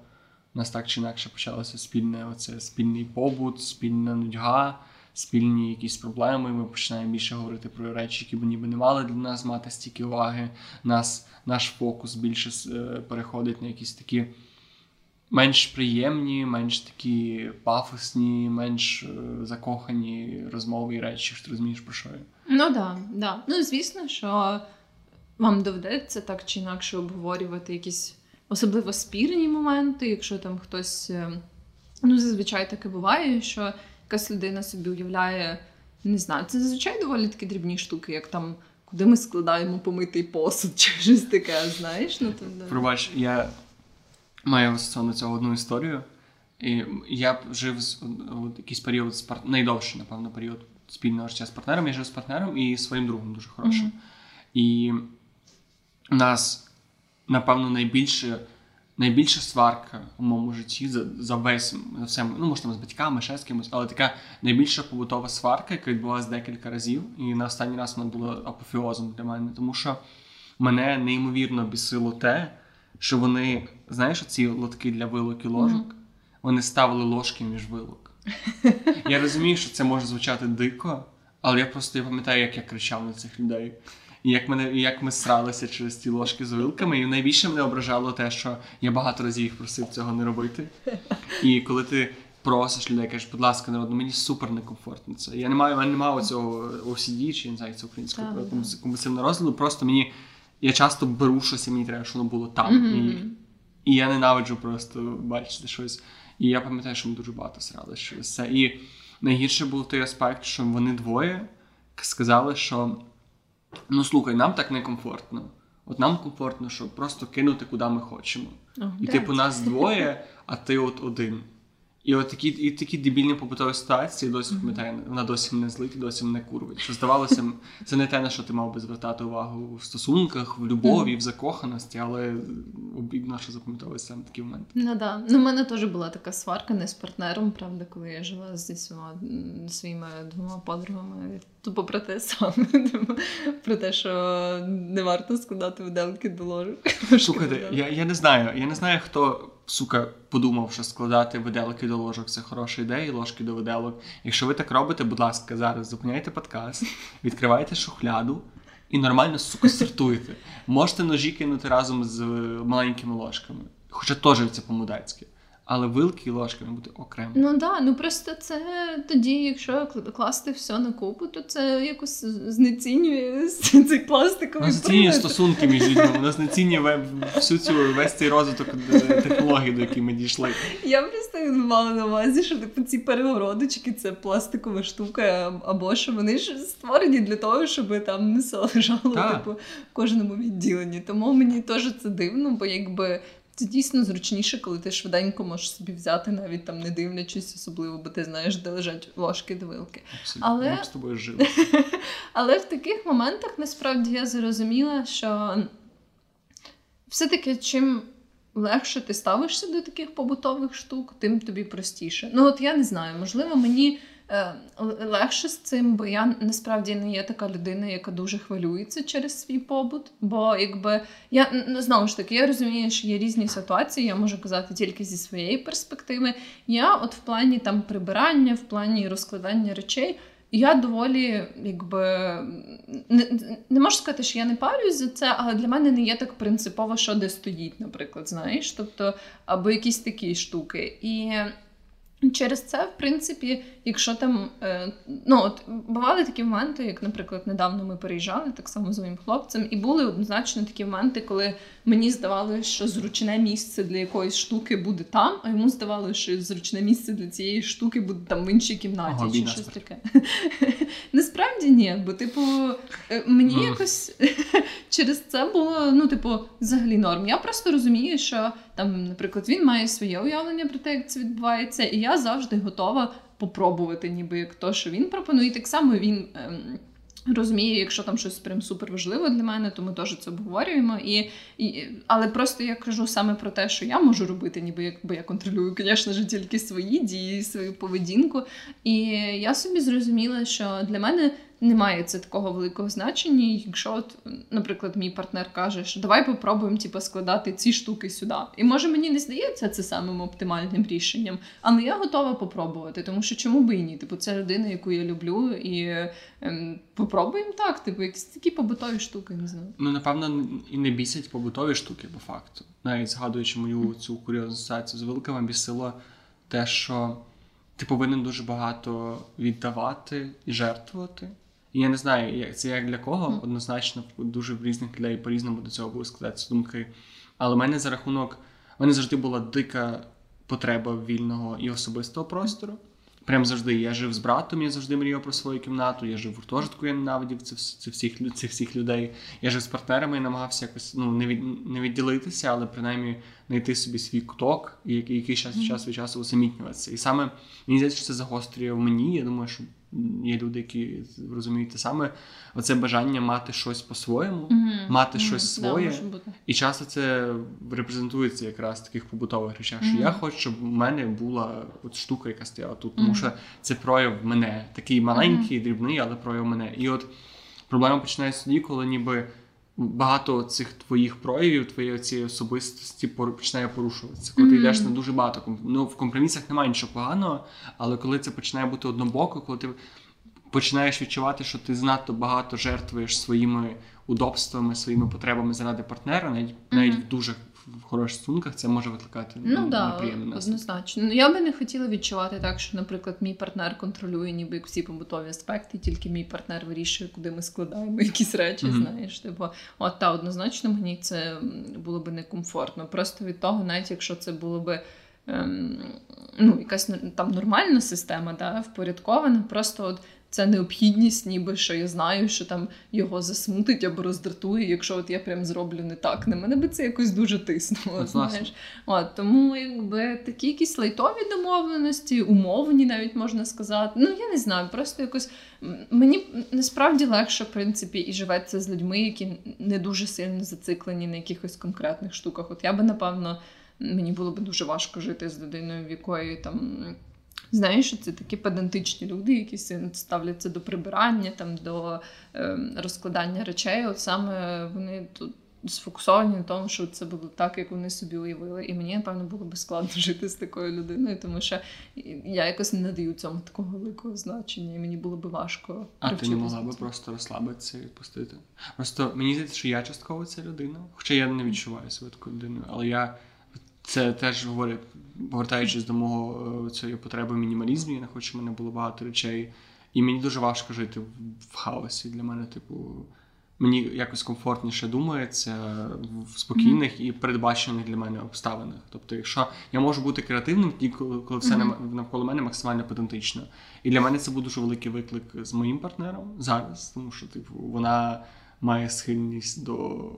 У нас так чи інакше почалося спільне оце спільний побут, спільна нудьга, спільні якісь проблеми. Ми починаємо більше говорити про речі, які б ніби не мали для нас мати стільки уваги. Нас, Наш фокус більше е, переходить на якісь такі менш приємні, менш такі пафосні, менш е, закохані розмови і речі, що ти розумієш про що я. Ну так, да, да. ну звісно, що вам доведеться так чи інакше обговорювати якісь особливо спірні моменти, якщо там хтось. Е, ну, зазвичай таке буває, що якась людина собі уявляє, не знаю, це зазвичай доволі такі дрібні штуки, як там, куди ми складаємо помитий посуд, чи щось таке, знаєш. ну то... Пробач, я маю стосовно цього одну історію. І Я жив з от, якийсь період з пар... найдовший, напевно, період спільного життя з партнером. Я жив з партнером і своїм другом дуже хорошим. Mm-hmm. І у нас, напевно, найбільше найбільша сварка у моєму житті за за весь за все, ну може там з батьками, ще з кимось, але така найбільша побутова сварка, яка відбулася декілька разів, і на останній раз вона була апофеозом для мене, тому що мене неймовірно бісило те, що вони, знаєш, ці лотки для вилок і ложок, mm-hmm. вони ставили ложки між вилок. Я розумію, що це може звучати дико, але я просто я пам'ятаю, як я кричав на цих людей. І як мене, як ми сралися через ті ложки з вилками. І найбільше мене ображало те, що я багато разів їх просив цього не робити. І коли ти просиш людей, кажеш, будь ласка, народ, мені супер некомфортно це. Я не маю, мене немає цього OCD, чи не знаю, це українською компульсивного розладу. Просто мені я часто беру щось, і мені треба, щоб воно було там. Mm-hmm. І і я ненавиджу просто бачити щось. І я пам'ятаю, що ми дуже багато срали через це. І найгірше був той аспект, що вони двоє сказали, що ну слухай, нам так некомфортно. От нам комфортно, щоб просто кинути, куди ми хочемо. Oh, і типу нас двоє, а ти от один. І от такі і такі дебільні побутові ситуації досі пам'ятаю, вона досі мене злить, досі мене курвить. Що здавалося, це не те, на що ти мав би звертати увагу в стосунках, в любові, в закоханості, але обідно, що запам'ятовується саме такі моменти. Ну да. Ну, в мене теж була така сварка не з партнером, правда, коли я жила зі своїми двома подругами. Тупо про те саме. Про те, що не варто складати виделки до ложок. Слухайте, я я не знаю. Я не знаю, хто сука, подумав, що складати виделки до ложок це хороша ідея, і ложки до виделок. Якщо ви так робите, будь ласка, зараз зупиняйте подкаст, відкривайте шухляду і нормально, сука, сортуєте. Можете ножі кинути разом з маленькими ложками. Хоча теж це по-мудацьки але вилки і ложки мають бути окремо. Ну так, да, ну просто це тоді, якщо класти все на купу, то це якось знецінює цей пластиковий знецінює стосунки між людьми. Воно знецінює всю цю весь цей розвиток е, технологій, до яких ми дійшли. Я просто мала на увазі, що типу ці перегородочки це пластикова штука, або що вони ж створені для того, щоб там не лежало типу, в кожному відділенні. Тому мені теж це дивно, бо якби. Це дійсно зручніше, коли ти швиденько можеш собі взяти, навіть там не дивлячись, особливо, бо ти знаєш, де лежать ложки до вилки. Але... Ми з тобою жили. Але в таких моментах насправді я зрозуміла, що все-таки чим легше ти ставишся до таких побутових штук, тим тобі простіше. Ну, от я не знаю, можливо, мені. Е, легше з цим, бо я насправді не є така людина, яка дуже хвилюється через свій побут. Бо якби я знову ж таки я розумію, що є різні ситуації, я можу казати тільки зі своєї перспективи. Я, от в плані там прибирання, в плані розкладання речей. Я доволі, якби не, не можу сказати, що я не парюсь за це, але для мене не є так принципово, що де стоїть, наприклад, знаєш, тобто або якісь такі штуки. І Через це, в принципі, якщо там е, ну от бували такі моменти, як, наприклад, недавно ми переїжджали так само з моїм хлопцем, і були однозначно такі моменти, коли мені здавалося, що зручне місце для якоїсь штуки буде там, а йому здавалося, що зручне місце для цієї штуки буде там в іншій кімнаті Ага, чи щось таке. Насправді ні, бо, типу, е, мені Ну. якось через це було, ну, типу, взагалі норм. Я просто розумію, що там, наприклад, він має своє уявлення про те, як це відбувається, і я завжди готова попробувати, ніби як то, що він пропонує. І так само він. Ем, Розумію, якщо там щось прям супер важливо для мене, то ми теж це обговорюємо. І, і, але просто я кажу саме про те, що я можу робити, ніби як бо я контролюю, звісно ж, тільки свої дії, свою поведінку. І я собі зрозуміла, що для мене немає це такого великого значення. Якщо, от, наприклад, мій партнер каже, що давай попробуємо типу, складати ці штуки сюди. І може мені не здається це самим оптимальним рішенням, але я готова попробувати, тому що чому би і ні? Типу, це людина, яку я люблю, і ем, попробуємо так, типу, якісь такі побутові штуки, не знаю. Ну, напевно, і не бісять побутові штуки, по факту. Навіть згадуючи мою цю курйозну ситуацію з великими, бісило те, що ти повинен дуже багато віддавати і жертвувати. І я не знаю, як це як для кого, однозначно, дуже в різних людей по-різному до цього будуть складатися думки. Але в мене за рахунок, в мене завжди була дика потреба вільного і особистого простору. Прям завжди. Я жив з братом, я завжди мріяв про свою кімнату. Я жив в гуртожитку, я ненавидів це, це всіх, цих всіх людей. Я жив з партнерами і намагався якось ну, не, від, не відділитися, але принаймні знайти собі свій куток і який, час, час від часу усамітнюватися. І саме мені здається, що це загострює в мені. Я думаю, що є люди, які розуміють те саме. Оце бажання мати щось по-своєму, мати щось своє. Да. І часто це репрезентується якраз в таких побутових речах, що я хочу, щоб в мене була от штука, яка стояла тут, тому що це прояв мене, такий маленький, дрібний, але прояв мене. І от проблема починається тоді, коли ніби багато цих твоїх проявів, твоєї цієї особистості починає порушуватися. Коли ти йдеш на дуже багато комп- ну, в компромісах немає нічого поганого, але коли це починає бути однобоко, коли ти починаєш відчувати, що ти занадто багато жертвуєш своїми удобствами, своїми потребами заради партнера, навіть навіть в дуже в хороших стосунках це може викликати Ну да, неприємний наслідок. однозначно. Ну я би не хотіла відчувати так, що, наприклад, мій партнер контролює ніби всі побутові аспекти, тільки мій партнер вирішує, куди ми складаємо якісь речі. Мгм. Знаєш, типу, от та однозначно мені це було би некомфортно. Просто від того, навіть якщо це було би. Ем, ну, якась ну, там нормальна система, да, впорядкована, просто от це необхідність, ніби що я знаю, що там його засмутить або роздратує, якщо от я прям зроблю не так. На мене би це якось дуже тиснуло. Знаєш. От, тому якби такі якісь лайтові домовленості, умовні, навіть можна сказати. Ну я не знаю, просто якось мені насправді легше, в принципі, і живеться з людьми, які не дуже сильно зациклені на якихось конкретних штуках. От я би напевно. Мені було б дуже важко жити з людиною, в якої там. Знаєш, що це такі педантичні люди, які ставляться до прибирання, там, до е, розкладання речей. От саме вони тут сфокусовані на тому, що це було так, як вони собі уявили. І мені, напевно, було б складно жити з такою людиною, тому що я якось не надаю цьому такого великого значення, і мені було б важко. А ти не могла би просто розслабитися і відпустити. Просто мені здається, що я частково ця людина, хоча я не відчуваю себе такою людиною, але я це теж говорю, повертаючись до мого е, цієї потреби в мінімалізмі, я не хочу, щоб в мене було багато речей. І мені дуже важко жити в, хаосі. Для мене, типу, мені якось комфортніше думається в спокійних і передбачених для мене обставинах. Тобто, якщо я можу бути креативним, тоді коли, коли все нав- навколо мене максимально педантично. І для мене це був дуже великий виклик з моїм партнером зараз, тому що, типу, вона має схильність до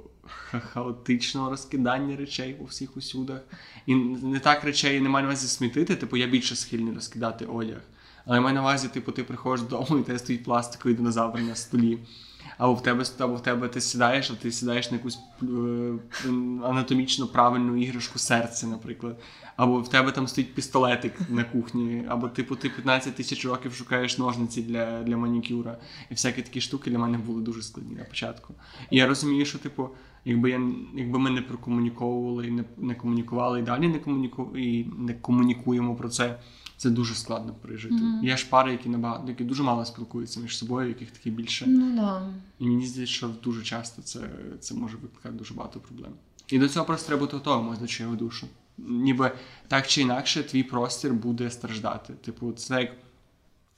хаотичного розкидання речей по всіх усюдах. І не так речей я не маю на увазі смітити, типу, я більше схильний розкидати одяг. Але маю на увазі, типу, ти приходиш додому і тебе стоїть пластиковий динозавр на столі. Або в тебе або в тебе ти сідаєш, а ти сідаєш на якусь е, анатомічно правильну іграшку серця, наприклад. Або в тебе там стоїть пістолетик на кухні, або типу ти 15 тисяч років шукаєш ножниці для, для манікюра. І всякі такі штуки для мене були дуже складні на початку. І я розумію, що, типу, якби я якби ми не прокомуніковували і не, не комунікували і далі не комуніку, і не комунікуємо про це. Це дуже складно пережити. Мгм. Є ж пари, які набагато які дуже мало спілкуються між собою, яких таки більше. Ну да. І мені здається, що дуже часто це, це може викликати дуже багато проблем. І до цього просто треба бути готовим, до чого душу. ніби так чи інакше твій простір буде страждати. Типу, це як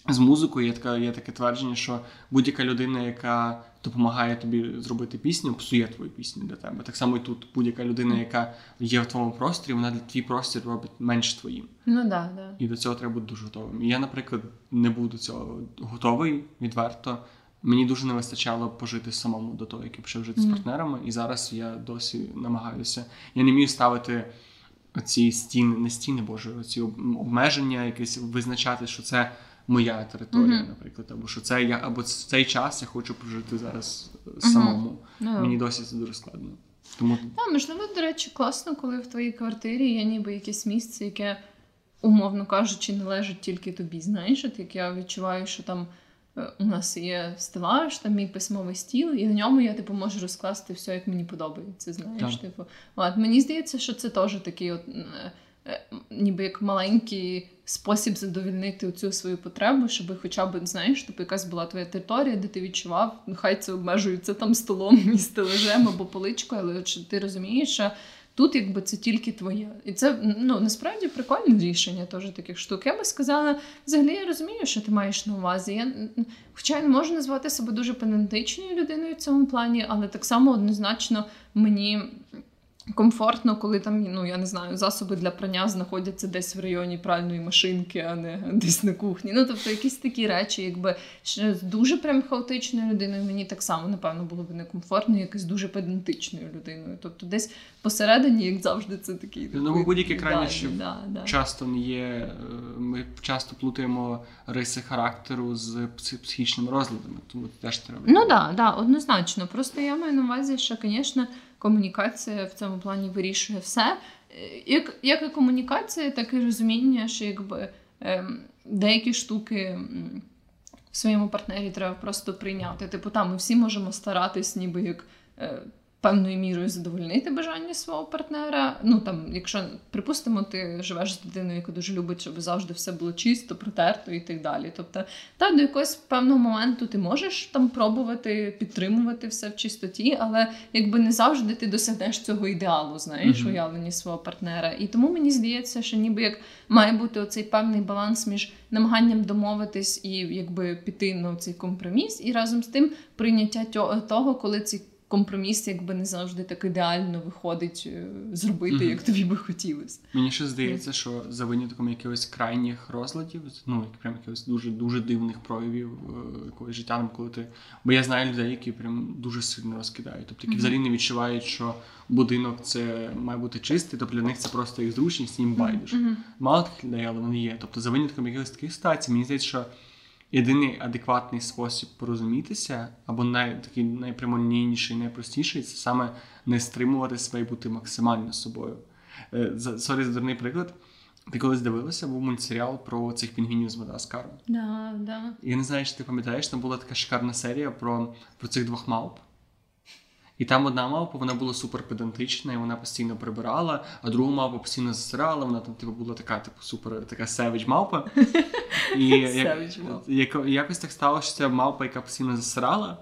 з музикою є таке, є таке твердження, що будь-яка людина, яка допомагає тобі зробити пісню, псує твою пісню для тебе. Так само і тут будь-яка людина, яка є в твоєму просторі, вона для твій простір робить менш твоїм. Ну да, да. І до цього треба бути дуже готовим. І я, наприклад, не був до цього готовий відверто. Мені дуже не вистачало пожити самому до того, як я почав жити mm. з партнерами. І зараз я досі намагаюся. Я не вмію ставити оці стіни, не стіни, боже, оці обмеження, якісь визначати, що це моя територія, mm-hmm. наприклад, або що це я, або цей час я хочу прожити зараз самому. Mm-hmm. Мені досі це дуже складно. Тому Так, можливо, до речі, класно, коли в твоїй квартирі є ніби якесь місце, яке, умовно кажучи, належить тільки тобі. Знаєш, от як я відчуваю, що там. Е, у нас є стелаж, там мій письмовий стіл, і на ньому я типу можу розкласти все, як мені подобається. Знаєш, так. типу, от мені здається, що це теж такий, от е, е, ніби як маленький спосіб задовільнити цю свою потребу, щоб хоча б знаєш, типу якась була твоя територія, де ти відчував, нехай це обмежується там столом і стележем або поличкою, але ти розумієш, що Тут, якби це тільки твоє. І це ну насправді прикольне рішення теж таких штук. Я би сказала, взагалі я розумію, що ти маєш на увазі. Я, Хоча я не можу назвати себе дуже педантичною людиною в цьому плані, але так само однозначно мені комфортно, коли там, ну я не знаю, засоби для прання знаходяться десь в районі пральної машинки, а не десь на кухні. Ну, тобто, якісь такі речі, якби ще з дуже прям хаотичною людиною, мені так само, напевно, було б некомфортно, як і з дуже педантичною людиною. Тобто, десь посередині, як завжди, це такий. Ну, будь-які крайнощі да, да. часто не є. Е, ми часто плутаємо риси характеру з психічними розладами, тому теж треба. Ну так, да, да, однозначно. Просто я маю на увазі, що, звісно комунікація в цьому плані вирішує все. Як як і комунікація, так і розуміння, що якби ем, деякі штуки в своєму партнері треба просто прийняти. Типу, там ми всі можемо старатись, ніби як. Певною мірою задовольнити бажання свого партнера. Ну там, якщо припустимо, ти живеш з дитиною, яка дуже любить, щоб завжди все було чисто, протерто і так далі. Тобто, та до якогось певного моменту ти можеш там пробувати підтримувати все в чистоті, але якби не завжди ти досягнеш цього ідеалу, знаєш, mm-hmm. уявлення свого партнера. І тому мені здається, що ніби як має бути оцей певний баланс між намаганням домовитись і якби піти на цей компроміс, і разом з тим прийняття того, коли ці компроміс, якби не завжди так ідеально виходить е, зробити, mm-hmm. як тобі би хотілося. Мені ще здається, що за винятком якихось крайніх розладів, ну прям якихось дуже дуже дивних проявів е, якогось життя, коли ти. Бо я знаю людей, які прям дуже сильно розкидають. Тобто які mm-hmm. взагалі не відчувають, що будинок це має бути чистий, тобто для них це просто їх зручність, їм байдуже. Mm-hmm. Мало таких людей, але вони є. Тобто, за винятком якихось таких ситуацій, мені здається, що єдиний адекватний спосіб порозумітися, або най, такий найпрямолінійніший, найпростіший це саме не стримувати себе і бути максимально собою. Е, sorry, за дурний приклад. Ти колись дивилася, був мультсеріал про цих пінгвінів з Мадагаскару. Да, да. Я не знаю, чи ти пам'ятаєш, там була така шикарна серія про про цих двох мавп. І там одна мавпа, вона була супер педантична, і вона постійно прибирала, а другу мавпу постійно засирала, вона там типу, була така, типу, супер така savage мавпа. І як, як, якось так сталося, що ця мавпа, яка постійно засирала,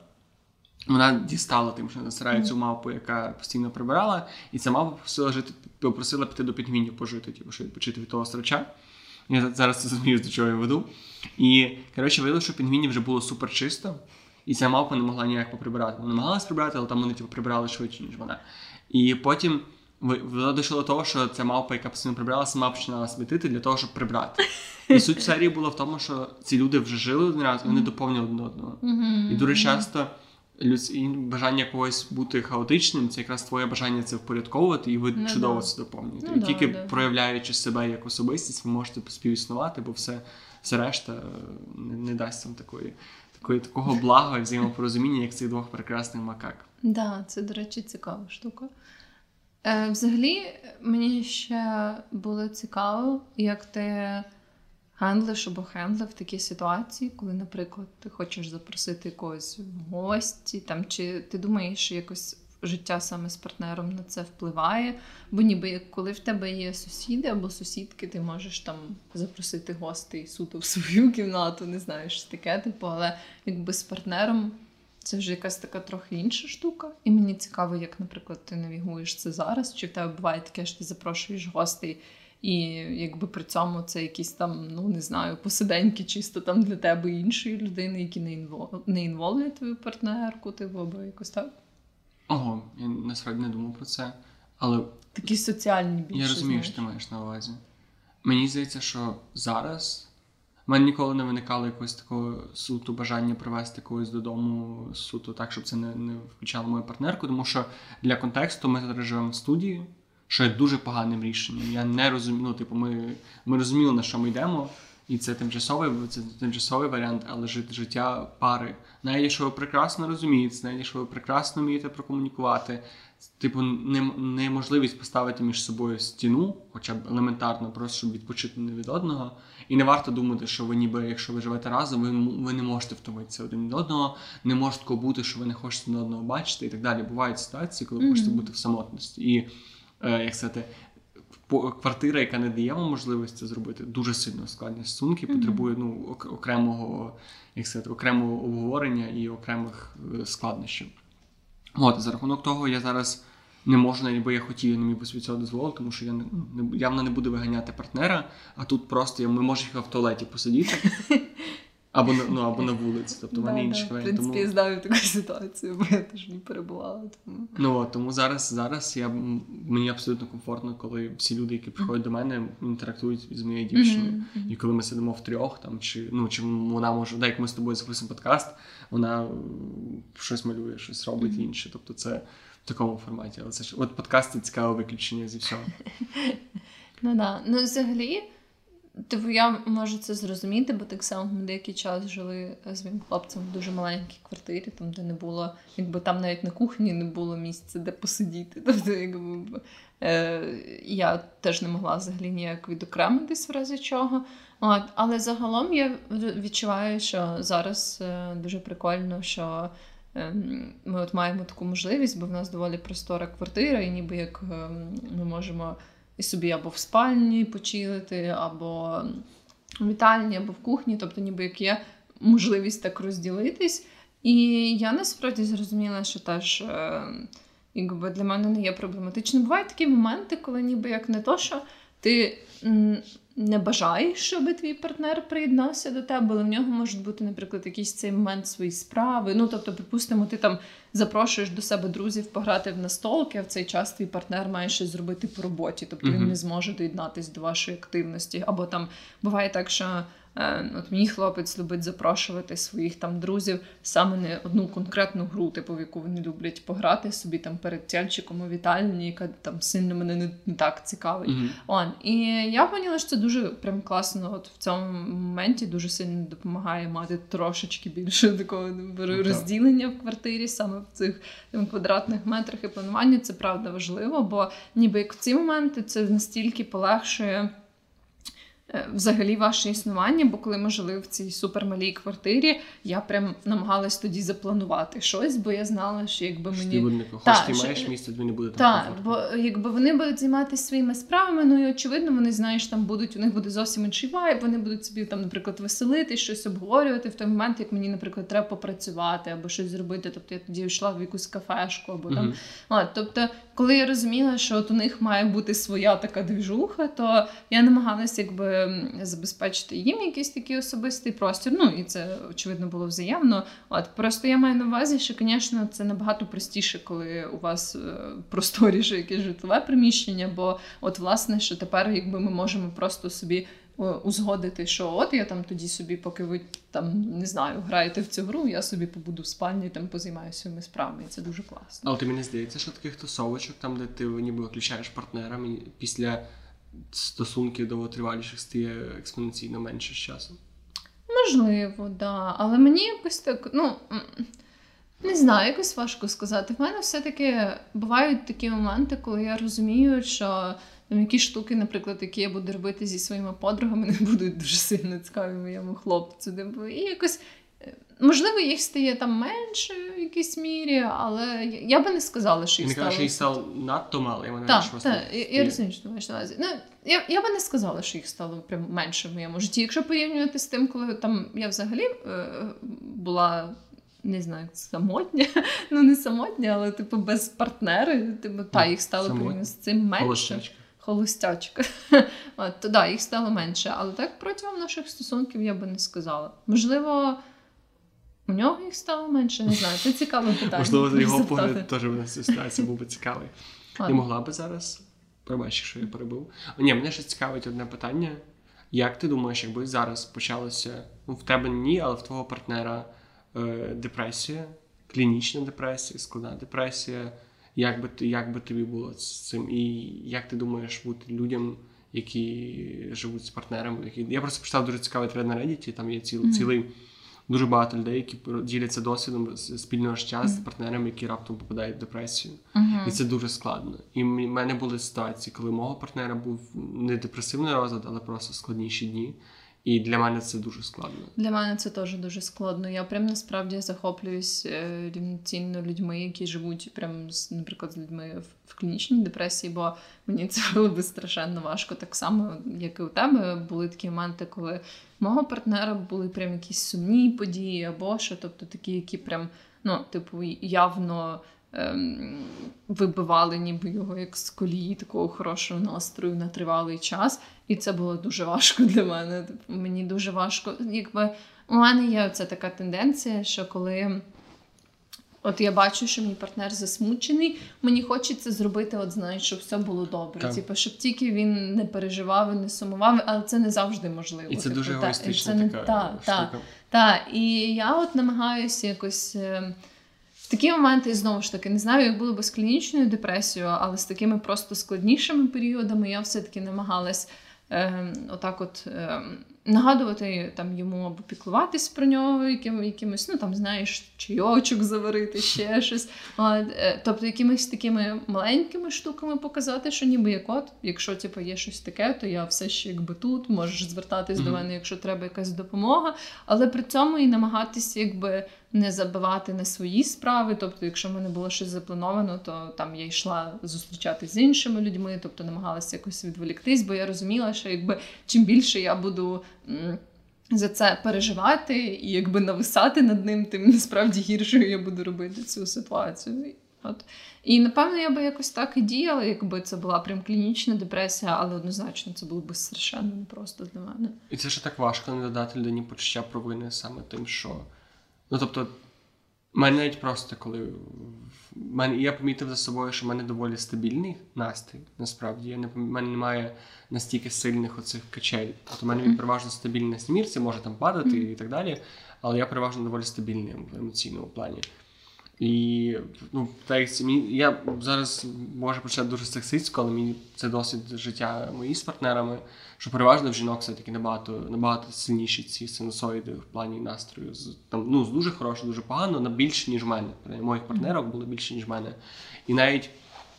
вона дістала тим, що засирає цю мавпу, яка постійно прибирала, і ця мавпа попросила жити, попросила піти до пінгвінів пожити, типу, що відпочити від того срача. Я зараз це зрозумію, до чого я веду. І коротше, виявилося, що пінгвінів вже було супер чисто. І ця мавпа не могла ніяк поприбирати. Вона намагалась прибирати, але там вони типу, прибирали швидше, ніж вона. І потім воно дійшло до того, що ця мавпа, яка постійно прибирала, сама починала світити для того, щоб прибрати. І суть серії була в тому, що ці люди вже жили один раз, вони доповнювали один одного. І дуже часто бажання когось бути хаотичним, це якраз твоє бажання це впорядковувати, і ви ну, чудово да. це доповнюєте. Ну, і тільки да. проявляючи себе як особистість, ви можете співіснувати, бо все все решта не, не дасть вам такої такої, такого блага і взаємопорозуміння, як цих двох прекрасних макак. Так, да, це, до речі, цікава штука. Е, Взагалі, мені ще було цікаво, як ти хендлиш або хендлив такій ситуації, коли, наприклад, ти хочеш запросити когось в гості, там, чи ти думаєш, якось життя саме з партнером на це впливає. Бо ніби як коли в тебе є сусіди або сусідки, ти можеш там запросити гостей суто в свою кімнату, не знаю, що таке, типу, але якби з партнером це вже якась така трохи інша штука. І мені цікаво, як, наприклад, ти навігуєш це зараз, чи в тебе буває таке, що ти запрошуєш гостей. І якби при цьому це якісь там, ну не знаю, посиденьки чисто там для тебе іншої людини, які не інвол... не інволвлять твою партнерку, типу, або якось так. Ого, я насправді не думав про це. Але такі соціальні більше. Я розумію, що ти маєш на увазі. Мені здається, що зараз в мене ніколи не виникало якогось такого суту бажання привезти когось додому суто так, щоб це не не включало мою партнерку, тому що для контексту ми зараз живемо в студії що є дуже поганим рішенням. Я не розумію. Ну, типу, ми ми розуміли, на що ми йдемо, і це тимчасовий це тимчасовий варіант, але жити життя пари. Навіть якщо ви прекрасно розумієте, навіть якщо ви прекрасно вмієте прокомунікувати, типу, неможливість поставити між собою стіну, хоча б елементарно, просто щоб відпочити не від одного. І не варто думати, що ви ніби, якщо ви живете разом, ви ви не можете втомитися один від одного, не може такого бути, що ви не хочете на одного бачити і так далі. Бувають ситуації, коли ви mm-hmm. хочете бути в самотності. І Е, як сказати, квартира, яка не дає вам можливість це зробити, дуже сильно складні стосунки, mm-hmm. потребує ну, окремого як сказати, окремого обговорення і окремих е, складнощів. От, за рахунок того, я зараз не можу, навіть бо я хотів, не міг би собі цього дозволити, тому що я не, не явно не буду виганяти партнера, а тут просто я ми можемо в туалеті посидіти. Або на ну, або на вулиці, тобто в мене інший варіант. В принципі, тому... я знаю таку ситуацію, бо я теж не перебувала. Тому Ну тому зараз зараз я мені абсолютно комфортно, коли всі люди, які приходять до мене, інтерактують з моєю дівчиною. Mm-hmm. І коли ми сидимо в трьох, там чи ну чи вона може, дай як ми з тобою записуємо подкаст, вона щось малює, щось робить mm-hmm. інше. Тобто, це в такому форматі. Але це ж от подкаст це цікаве виключення зі всього. Ну да. Ну взагалі. Типу, я можу це зрозуміти, бо так само ми деякий час жили з моїм хлопцем в дуже маленькій квартирі, там де не було, якби там навіть на кухні не було місця, де посидіти. Тобто, якби е, я теж не могла взагалі ніяк відокремитись в разі чого. От, Але загалом я відчуваю, що зараз е, дуже прикольно, що. Е, ми от маємо таку можливість, бо в нас доволі простора квартира, і ніби як е, ми можемо і собі або в спальні почилити, або в вітальні, або в кухні, тобто, ніби як є можливість так розділитись. І я насправді зрозуміла, що теж е, якби для мене не є проблематичним. Бувають такі моменти, коли ніби як не то, що ти не бажаєш, щоб твій партнер приєднався до тебе, але в нього можуть бути, наприклад, якийсь цей момент свої справи. Ну, тобто, припустимо, ти там запрошуєш до себе друзів пограти в настолки, а в цей час твій партнер має щось зробити по роботі, тобто mm-hmm. він не зможе доєднатися до вашої активності. Або там буває так, що от мій хлопець любить запрошувати своїх там друзів саме не одну конкретну гру, типу, в яку вони люблять пограти собі там перед тяльчиком у вітальні, яка там сильно мене не, не так цікавить. Mm-hmm. Он. І я поняла, що це дуже прям класно. От в цьому моменті дуже сильно допомагає мати трошечки більше такого mm-hmm. розділення в квартирі, саме в цих там, квадратних метрах і планування. Це правда важливо, бо ніби як в ці моменти це настільки полегшує. Е, взагалі ваше існування, бо коли ми жили в цій супермалій квартирі, я прям намагалась тоді запланувати щось, бо я знала, що якби мені Хоч ти маєш місце, тобі не буде там Так, бо якби вони будуть займатися своїми справами, ну і очевидно, вони знаєш, там будуть у них буде зовсім інший вайб, Вони будуть собі там, наприклад, веселити, щось обговорювати в той момент, як мені, наприклад, треба попрацювати або щось зробити. Тобто я тоді йшла в якусь кафешку або там. А, тобто, коли я розуміла, що от у них має бути своя така двіжуха, то я намагалася якби забезпечити їм якийсь такий особистий простір. Ну і це очевидно було взаємно. От просто я маю на увазі, що, звісно, це набагато простіше, коли у вас е, просторіше якесь житлове приміщення. Бо, от, власне, що тепер, якби ми можемо просто собі. Е, узгодити, що от я там тоді собі, поки ви там не знаю, граєте в цю гру, я собі побуду в спальні, там позаймаюся своїми справами. І це дуже класно. Але ти мені здається, що таких тусовочок, там, де ти ніби виключаєш партнера, після стосунків довготриваліших стає експоненційно менше з часом. Можливо, да. Але мені якось так, ну. Не знаю, якось важко сказати. В мене все-таки бувають такі моменти, коли я розумію, що там, якісь штуки, наприклад, які я буду робити зі своїми подругами, не будуть дуже сильно цікаві моєму хлопцю. Типу, і якось Можливо, їх стає там менше в якійсь мірі, але я би не сказала, що їх стало... що їх стало надто мало. Я Так, так, я, я розумію, що ти маєш на увазі. Ну, я я би не сказала, що їх стало прям менше в моєму житті. Якщо порівнювати з тим, коли там я взагалі е, була не знаю, самотня, ну не самотня, але типу без партнера. Типу, та їх стало з цим менше. Холостячка. Холостячка. От, то да, їх стало менше. Але так протягом наших стосунків я би не сказала. Можливо, у нього їх стало менше, не знаю. Це цікаве питання. Можливо, його погляд теж на цю ситуацію був би цікавий. Не могла би зараз. Пробач, що я перебув. О, ні, мене ще цікавить одне питання. Як ти думаєш, якби зараз почалося, ну в тебе ні, але в твого партнера е, депресія, клінічна депресія, складна депресія. Як би, ти- як би тобі було з цим? І як ти думаєш бути людям, які живуть з партнерами? Які... Я просто почитав дуже цікавий тред на Reddit, там є ціл, цілий дуже багато людей, які діляться досвідом спільного життя з партнерами, які раптом попадають в депресію. Мгм. І це дуже складно. І в мене були ситуації, коли мого партнера був не депресивний розлад, але просто складніші дні. І для мене це дуже складно. Для мене це теж дуже складно. Я прям насправді захоплююсь е, рівноцінно людьми, які живуть прям з, наприклад, з людьми в, клінічній депресії, бо мені це було би страшенно важко. Так само, як і у тебе, були такі моменти, коли мого партнера були прям якісь сумні події або що, тобто такі, які прям, ну, типу, явно. Ем, вибивали ніби його як з колії такого хорошого настрою на тривалий час. І це було дуже важко для мене. Типу, мені дуже важко. Якби у мене є оця така тенденція, що коли от я бачу, що мій партнер засмучений, мені хочеться зробити, от знаєш, щоб все було добре. Типу, щоб тільки він не переживав і не сумував, але це не завжди можливо. І це Типу, дуже та, і це не- така та, та. штука. Так, і я от намагаюся якось. е, В такі моменти, знову ж таки, не знаю, як було би з клінічною депресією, але з такими просто складнішими періодами я все-таки намагалась е, отак от е, нагадувати там йому або піклуватись про нього, яким, якимось, ну там, знаєш, чайочок заварити, ще щось. От, е, тобто якимись такими маленькими штуками показати, що ніби як от, якщо типу, є щось таке, то я все ще якби тут, можеш звертатись до мене, якщо треба якась допомога. Але при цьому і намагатися якби не забивати на свої справи. Тобто, якщо в мене було щось заплановано, то там я йшла зустрічатися з іншими людьми, тобто намагалася якось відволіктись, бо я розуміла, що якби чим більше я буду. За це переживати і якби нависати над ним, тим насправді гіршою я буду робити цю ситуацію. От. І напевно я би якось так і діяла, якби це була прям клінічна депресія, але однозначно це було б страшенно непросто для мене. І це ще так важко не додати людині почуття провини саме тим, що. Ну тобто, мене навіть просто коли. мене, я помітив за собою, що в мене доволі стабільний настрій. Насправді, я не в мене немає настільки сильних оцих качель. Тобто, в мене він переважно стабільний на смірці, може там падати і так далі. Але я переважно доволі стабільний в емоційному плані. І ну, так, це я зараз можу почати дуже сексистсько, але мені це досвід життя мої з партнерами, що переважно в жінок все-таки набагато, набагато сильніші ці синусоїди в плані настрою. З, там, ну, з дуже хорошого, дуже погано, на більше, ніж в мене. Моїх партнерок було більше, ніж в мене. І навіть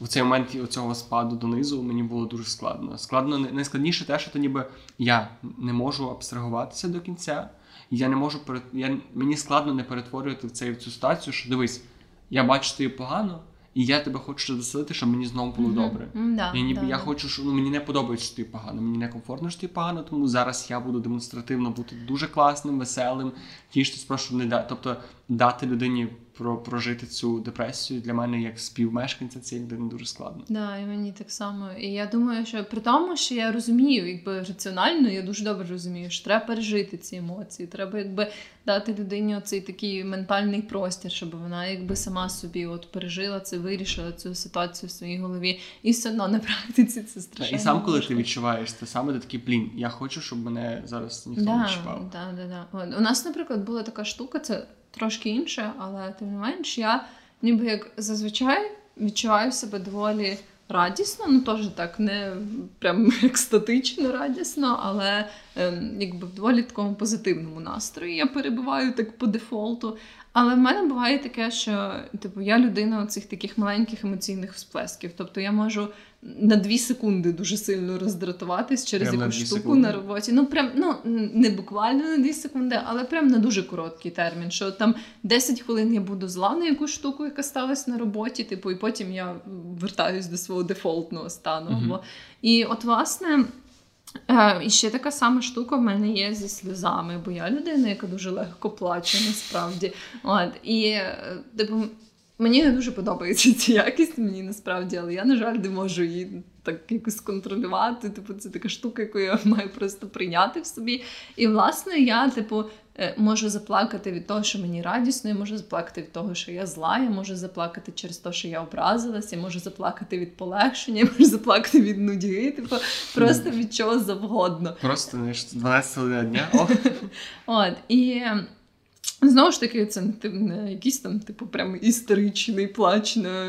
в цей момент цього спаду донизу мені було дуже складно. Складно найскладніше те, що то ніби я не можу абстрагуватися до кінця. Я не можу перет... я... мені складно не перетворювати в цей в цю ситуацію, що дивись, я бачу тобі погано, і я тебе хочу доселити, щоб мені знову було добре. М, да, Я ніби я хочу, що ну мені не подобається, що ти погано. Мені не комфортно, що ти погано, тому зараз я буду демонстративно бути дуже класним, веселим, тіштись, просто не да. Тобто дати людині про прожити цю депресію для мене як співмешканця цієї людини дуже складно. Да, і мені так само. І я думаю, що при тому, що я розумію, якби раціонально, я дуже добре розумію, що треба пережити ці емоції. Треба якби дати людині оцей такий ментальний простір, щоб вона якби сама собі от пережила це, вирішила цю ситуацію в своїй голові. І все одно на практиці це страшно. І сам, коли ти відчуваєш це саме, ти такий блін, я хочу, щоб мене зараз ніхто да, не чіпав. Да, да, да. От, У нас, наприклад, була така штука, це трошки інше, але тим не менш, я ніби як зазвичай відчуваю себе доволі радісно, ну теж так, не прям екстатично радісно, але ем, якби в доволі такому позитивному настрої. Я перебуваю так по дефолту. Але в мене буває таке, що типу я людина цих таких маленьких емоційних всплесків. Тобто я можу на дві секунди дуже сильно роздратуватись через Прям якусь дві штуку секунди? на роботі. Ну прям ну не буквально на дві секунди, але прям на дуже короткий термін. Що там 10 хвилин я буду зла на якусь штуку, яка сталася на роботі, типу, і потім я вертаюсь до свого дефолтного стану. Мгм. Бо- І от власне. Е, І ще така сама штука в мене є зі сльозами, бо я людина, яка дуже легко плаче насправді. От, І е, типу, мені не дуже подобається ця якість мені насправді, але я, на жаль, не можу її так якось контролювати. Типу, це така штука, яку я маю просто прийняти в собі. І, власне, я, типу, е, можу заплакати від того, що мені радісно, я можу заплакати від того, що я зла, я можу заплакати через те, що я образилась, я можу заплакати від полегшення, я можу заплакати від нудьги, типу, просто від чого завгодно. Просто знаєш, 12 годин дня. От, і знову ж таки, це не, не якийсь там, типу, прям історичний плач на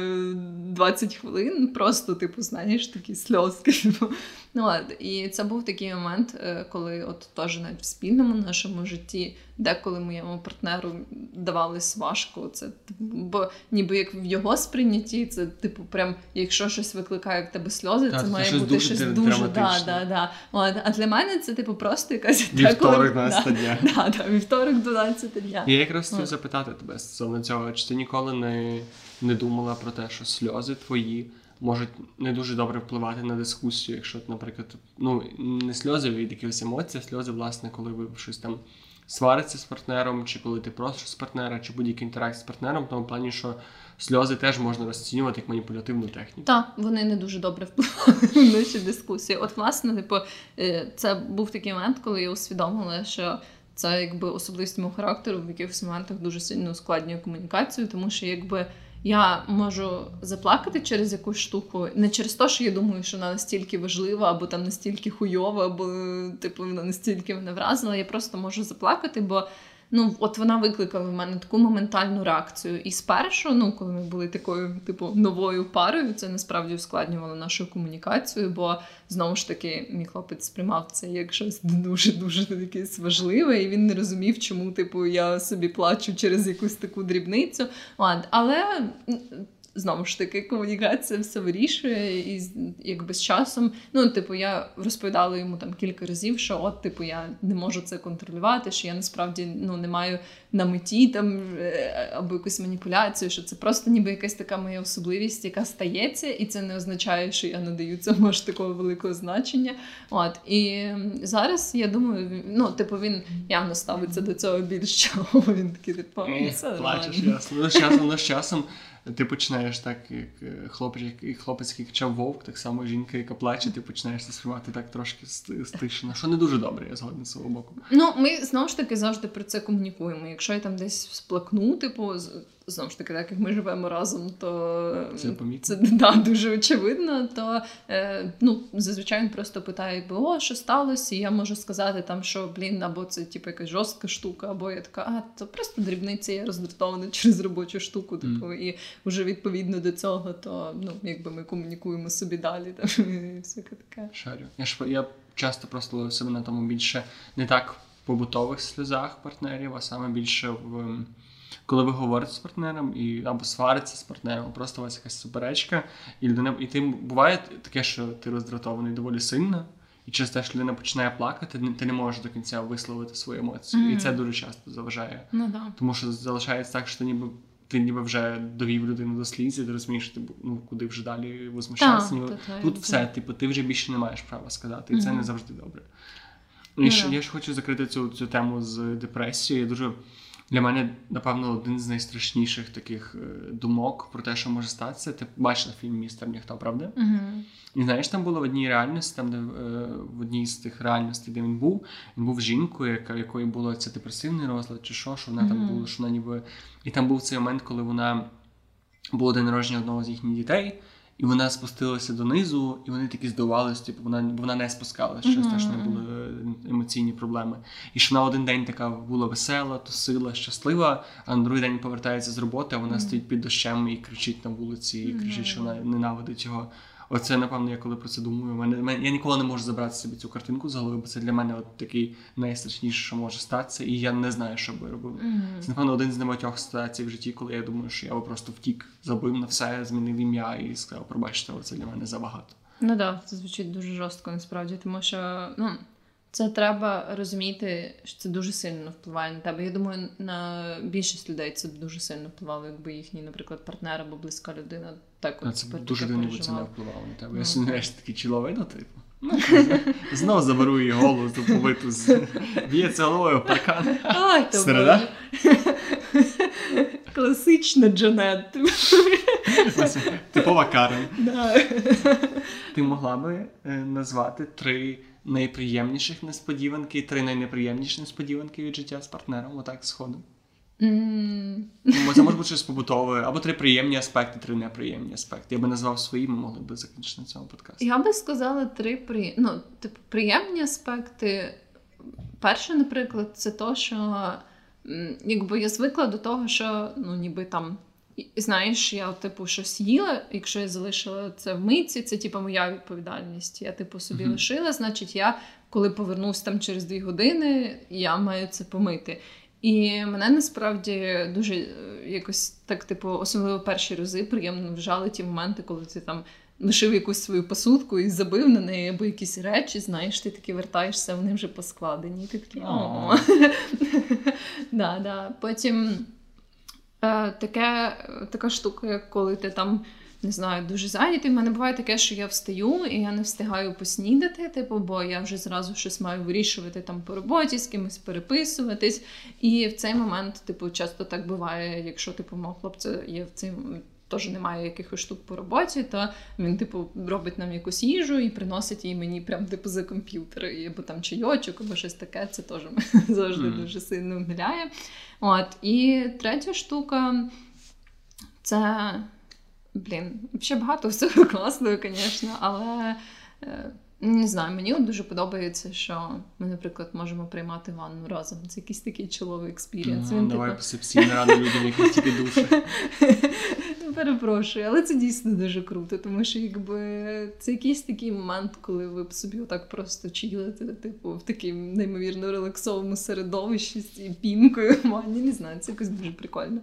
20 хвилин. Просто, типу, знаєш, такі сльозки. Типу. Ну, от, і це був такий момент, е, коли от теж навіть в спільному нашому житті, деколи моєму партнеру давалось важко. Це бо ніби як в його сприйнятті, це типу, прям, якщо щось викликає в тебе сльози, Так, це має щось бути дуже щось дуже да, да, да. От, а для мене це типу просто якась вівторок деколи- 12 дня. Да, да, вівторок 12 дня. Я якраз хотів запитати тебе стосовно цього, чи ти ніколи не, не думала про те, що сльози твої можуть не дуже добре впливати на дискусію, якщо, наприклад, ну не сльози від якихось емоцій, а сльози, власне, коли ви щось там свариться з партнером, чи коли ти просиш з партнера, чи будь-які інтеракції з партнером, в тому плані, що сльози теж можна розцінювати як маніпулятивну техніку. Так, вони не дуже добре впливали на наші дискусії. От, власне, типу, е, це був такий момент, коли я усвідомила, що це якби особливість мого характеру в якихось моментах дуже сильно ускладнює комунікацію, тому що якби. Я можу заплакати через якусь штуку, не через те, що я думаю, що вона настільки важлива, або там настільки хуйова, або типу вона настільки мене вразила. Я просто можу заплакати, бо ну от вона викликала в мене таку моментальну реакцію. І спершу, ну коли ми були такою, типу, новою парою, це насправді ускладнювало нашу комунікацію, бо знову ж таки мій хлопець сприймав це як щось дуже дуже якесь важливе, і він не розумів, чому типу я собі плачу через якусь таку дрібницю. Ладно, але. Знову ж таки, комунікація все вирішує, і якби з часом, ну, типу, я розповідала йому там кілька разів, що от, типу, я не можу це контролювати, що я насправді ну, не маю на меті там е, або якусь маніпуляцію, що це просто ніби якась така моя особливість, яка стається, і це не означає, що я надаю цьому аж такого великого значення. От і зараз я думаю, ну, типу, він явно ставиться до цього більш чого. Він такий, типу, Плачеш, ясно. З часом, з часом ти починаєш так, як хлопчик хлопець, як- хлопець, який кричав вовк, так само жінка, яка плаче, ти починаєш це сприймати так трошки ст- стишено, що не дуже добре, я згоден з свого боку. Ну, ми знову ж таки завжди про це комунікуємо. Якщо я там десь сплакну, типу, знову ж таки, так як ми живемо разом, то Це помітно. це да, дуже очевидно. То е, ну, зазвичай він просто питає, якби, о, що сталося? І я можу сказати там, що блін, або це типу якась жорстка штука, або я така, а то просто дрібниця, я роздратована через робочу штуку. Типу, і вже відповідно до цього, то ну, якби ми комунікуємо собі далі, там і всяке таке. Шарю. Я ж я часто просто ловив себе на тому більше не так побутових сльозах партнерів, а саме більше в ем, коли ви говорите з партнером і або свариться з партнером, або просто у вас якась суперечка, і людина, і ти буває таке, що ти роздратований доволі сильно. І через те, що людина починає плакати, ти не- можеш до кінця висловити свої емоції. І це дуже часто заважає. Ну да. Тому що залишається так, що ти ніби ти ніби вже довів людину до сліз, і ти розумієш, що ти ну куди вже далі возмущатися. Ніби Тут все, типу, ти вже більше не маєш права сказати, і це не завжди добре. Ну, І ще, я ж хочу закрити цю, цю тему з депресією. Я дуже для мене, напевно, один з найстрашніших таких е, думок про те, що може статися. Ти бачила фільм Містер Ніхто, правда? Угу. І знаєш, там було в одній реальності, там, де е, в одній з тих реальностей, де він був, він був жінкою, яка, якої було це депресивний розлад, чи що, що вона там була, що вона ніби. І там був цей момент, коли вона було день народження одного з їхніх дітей, і вона спустилася донизу, і вони такі здивувалися, типу, вона, бо вона не спускалася, що неї Мгм. були е, емоційні проблеми. І що вона один день така була весела, тусила, щаслива, а на другий день повертається з роботи, а вона Мгм. стоїть під дощем і кричить на вулиці, і кричить, що вона ненавидить його. Оце, напевно, я коли про це думаю. Мене, мене, я ніколи не можу забрати собі цю картинку з голови, бо це для мене от такий найстрашніше, що може статися, і я не знаю, що би я робив. Це, напевно, один з небагатьох ситуацій в житті, коли я думаю, що я би просто втік, забив на все, змінив ім'я і сказав, пробачте, це для мене забагато. Ну так, да, це звучить дуже жорстко насправді, тому що ну, це треба розуміти, що це дуже сильно впливає на тебе. Я думаю, на більшість людей це дуже сильно впливало, якби їхній, наприклад, партнер або близька людина так от це дуже дивно, бо це не впливало на тебе. Ну, Я сумніваюся, такий чоловік, типу. Ну, Знов заберу її голову побиту з б'ється головою в паркан. Ай, то Середа? Класична Джанет. Типова Карен. Да. Ти могла би е, назвати три найприємніших несподіванки і три найнеприємніші несподіванки від життя з партнером, отак. М, Ну, Це може бути щось побутове, або три приємні аспекти, три неприємні аспекти. Я би назвав свої, ми могли б закінчити на цьому подкасті. Я би сказала три при... ну, типу, приємні аспекти. Перше, наприклад, це то, що якби я звикла до того, що ну, ніби там. Знаєш, я типу щось їла, якщо я залишила це в митці, це типу моя відповідальність. Я типу собі Мгм. лишила, значить, я коли повернусь там через дві години, я маю це помити. І мене насправді дуже е, якось так, типу, особливо перші рази приємно вжали ті моменти, коли ти там лишив якусь свою посудку і забив на неї або якісь речі, знаєш, ти таки вертаєшся, вони вже поскладені. Ти такий о. да, да. Потім е, таке, така штука, як коли ти там. Не знаю, дуже зайнятий. У мене буває таке, що я встаю і я не встигаю поснідати, типу, бо я вже зразу щось маю вирішувати там по роботі, з кимось переписуватись. І в цей момент, типу, часто так буває, якщо типу мого хлопця є в цей теж немає якихось штук по роботі, то він, типу, робить нам якусь їжу і приносить її мені прям типу за комп'ютер, або там чайочок, або щось таке. Це теж мене завжди Мгм. дуже сильно вмиляє. От і третя штука це. Блін, ще багато всього класного, звісно, але е, не знаю, мені от дуже подобається, що ми, наприклад, можемо приймати ванну разом. Це якийсь такий чоловий experience. Ну, Він, Давай типу, посип сіль на рани людям, які тільки душі. Перепрошую, але це дійсно дуже круто, тому що якби це якийсь такий момент, коли ви б собі отак просто чилите, типу, в такому неймовірно релаксовому середовищі з пінкою в. Не знаю, це якось дуже прикольно.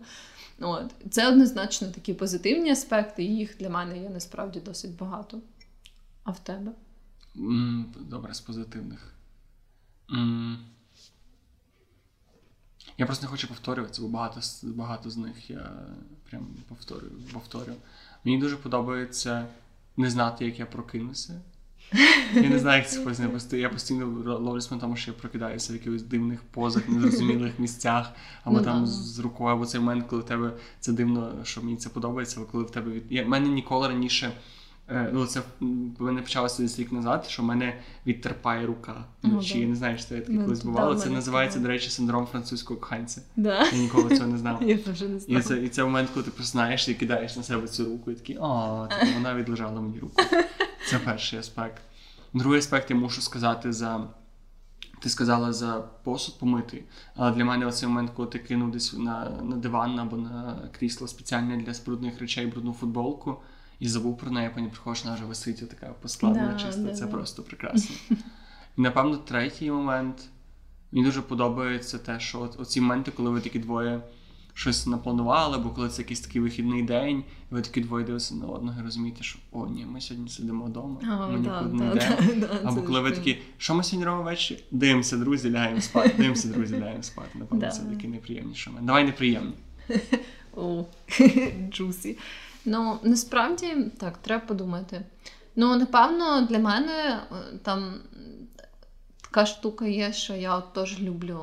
От. Це однозначно такі позитивні аспекти, і їх для мене є насправді досить багато. А в тебе? Добре, з позитивних. Я просто не хочу повторюватися, бо багато, багато з них я прям повторюю, повторю. Мені дуже подобається не знати, як я прокинуся. Я не знаю, як це пояснити. Просто Я постійно ловлюсь на тому, що я прокидаюся в якихось дивних позах, незрозумілих місцях, або Ну там да. з рукою, або цей момент, коли в тебе це дивно, що мені це подобається, але коли в тебе від. Я, мене ніколи раніше. е, Ну, це в мене почалося десь рік назад, що в мене відтерпає рука Ну. Я не знаю, що це таке Ну, колись бувало. Це називається, до речі, синдром французького коханця. Да. Я ніколи цього не знав. Я теж не І це, і це момент, коли ти просинаєшся і кидаєш на себе цю руку, і такий, о, типу, вона відлежала мені руку. Це перший аспект. Другий аспект я мушу сказати за. Ти сказала за посуд помити. Але для мене оцей момент, коли ти кинув десь на, на диван або на крісло спеціальне для брудних речей брудну футболку і забув про неї, а потім приходиш, вона вже висить така поскладена Да, чисто. да, Це да. просто прекрасно. І напевно, третій момент. Мені дуже подобається те, що оці моменти, коли ви такі двоє щось напланували, або коли це якийсь такий вихідний день, і ви такі двоє дивитеся на одного і розумієте, що о, ні, ми сьогодні сидимо вдома, А, ми да, нікуди не йдемо. да, Або коли ви такі, що ми сьогодні робимо ввечері? Дивимося, друзі, лягаємо спати. Дивимося, друзі, лягаємо спати. Напевно, це такий найприємніший момент. Давай неприємний. О, джусі. Ну, насправді, так, треба подумати. Ну, напевно, для мене е, там така штука є, що я от теж люблю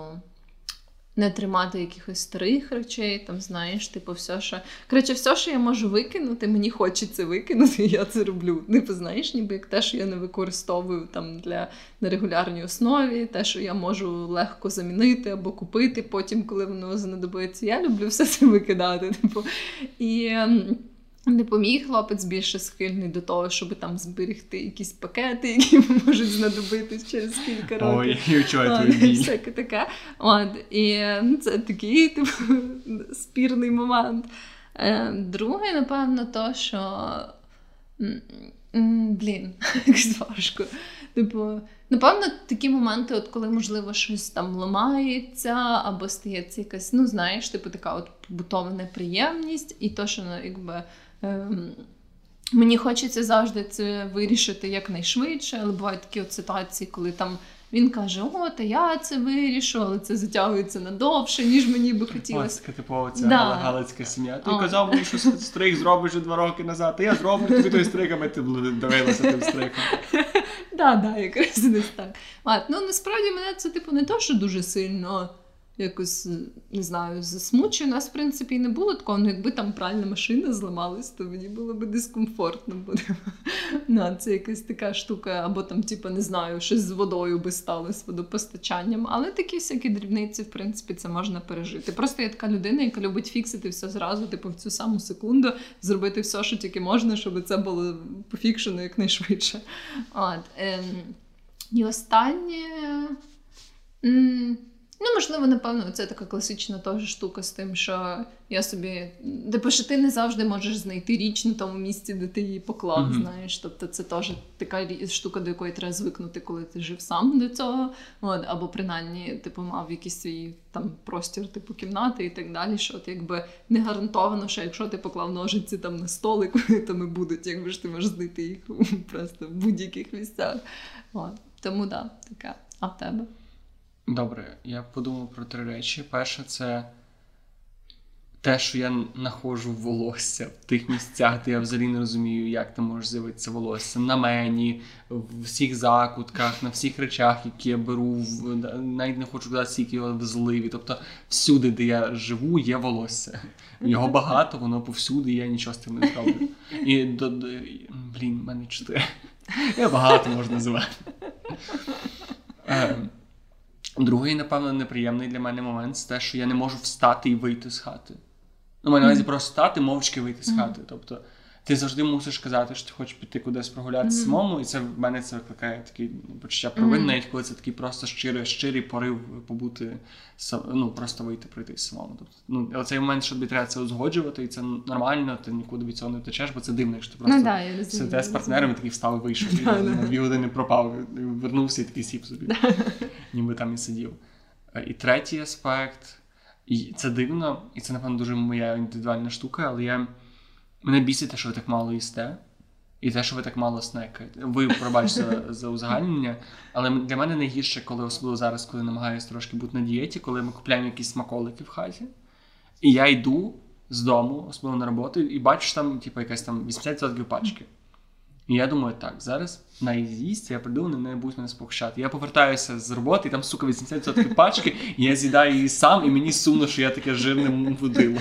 не тримати якихось старих речей, там, знаєш, типу, все, що. Коротше, все, що я можу викинути, мені хочеться викинути, і я це роблю. Типу, знаєш, ніби як те, що я не використовую там для на регулярній основі, те, що я можу легко замінити або купити потім, коли воно знадобиться. Я люблю все це викидати. Типу. І ем, типу, хлопець більше схильний до того, щоб там зберегти якісь пакети, які можуть знадобитись через кілька років. Ой, біль. Всяке таке. От, і ну, це такий типу, спірний момент. Е, Друге, напевно, то, що. Блін, якось важко. Типу, напевно, такі моменти, от коли, можливо, щось там ламається, або стається якась, ну, знаєш, типу, така от побутова неприємність, і то, що ну, якби. Ем, Мені хочеться завжди це вирішити якнайшвидше, але бувають такі от ситуації, коли там Він каже: О, та я це вирішу, але це затягується надовше, ніж мені би хотілося. Ось така типова ця Да. галицька сім'я. Ти О. казав мені, що стриг зробиш вже два роки назад. Та я зроблю тобі той стриг, а ми ти дивилася тим стригом. Да, да, якраз десь так. А, ну насправді мене це типу не то, що дуже сильно якось не знаю, засмучує. Нас, в принципі, і не було такого. Ну, якби там пральна машина зламалась, то мені було б дискомфортно. Ну, це якась така штука, або там, типу, не знаю, щось з водою би стало з водопостачанням. Але такі всякі дрібниці, в принципі, це можна пережити. Просто я така людина, яка любить фіксити все зразу, типу, в цю саму секунду, зробити все, що тільки можна, щоб це було пофікшено якнайшвидше. От, ем, і останнє. Ну, можливо, напевно, це така класична теж штука з тим, що я собі. Типу, що ти не завжди можеш знайти річ на тому місці, де ти її поклав. Мгм. Знаєш, тобто це теж така штука, до якої треба звикнути, коли ти жив сам до цього. От, або принаймні, типу, мав якийсь свій там простір, типу кімнати і так далі. Що от якби не гарантовано, що якщо ти поклав ножиці там на столик, там і будуть, якби ж ти можеш знайти їх просто в будь-яких місцях. От. Тому так, да, така. А в тебе? Добре, я подумав про три речі. Перше, це те, що я знаходжу волосся в тих місцях, де я взагалі не розумію, як там може з'явитися волосся. На мені, в всіх закутках, на всіх речах, які я беру, навіть не хочу казати, скільки його в зливі. Тобто всюди, де я живу, є волосся. Його багато, воно повсюди, і я нічого з тим не зроблю. І до, до блін, в мене чотири. Я багато можу називати. Другий, напевно, неприємний для мене момент це те, що я не можу встати і вийти з хати. Ну, маю на увазі просто встати, мовчки вийти з хати. Тобто, ти завжди мусиш казати, що ти хочеш піти кудись прогулятися Мгм. самому, і це в мене це викликає таке почуття провини, Мгм. навіть коли це такий просто щирий, щирий порив побути ну просто вийти пройти самому. Тобто, ну, оцей момент, що тобі треба це узгоджувати, і це нормально, ти нікуди від цього не втечеш, бо це дивно, якщо ти просто ну, да, я сидиш з і такий встав і вийшов. І Да, да. на дві години пропав, і вернувся і такий сів собі, ніби там і сидів. Е, І третій аспект, і це дивно, і це, напевно, дуже моя індивідуальна штука, але я мене бісить те, що ви так мало їсте, і те, що ви так мало снекаєте. Ви пробачте за, за узагальнення, але для мене найгірше, коли особливо зараз, коли намагаюся трошки бути на дієті, коли ми купляємо якісь смаколики в хаті, і я йду з дому, особливо на роботу, і бачу, там, типу, якась там 80% пачки. І я думаю, так, зараз наїзд, я прийду, вони не будуть мене спокушати. Я повертаюся з роботи, і там, сука, 80% пачки, і я з'їдаю її сам, і мені сумно, що я таке жирне водило.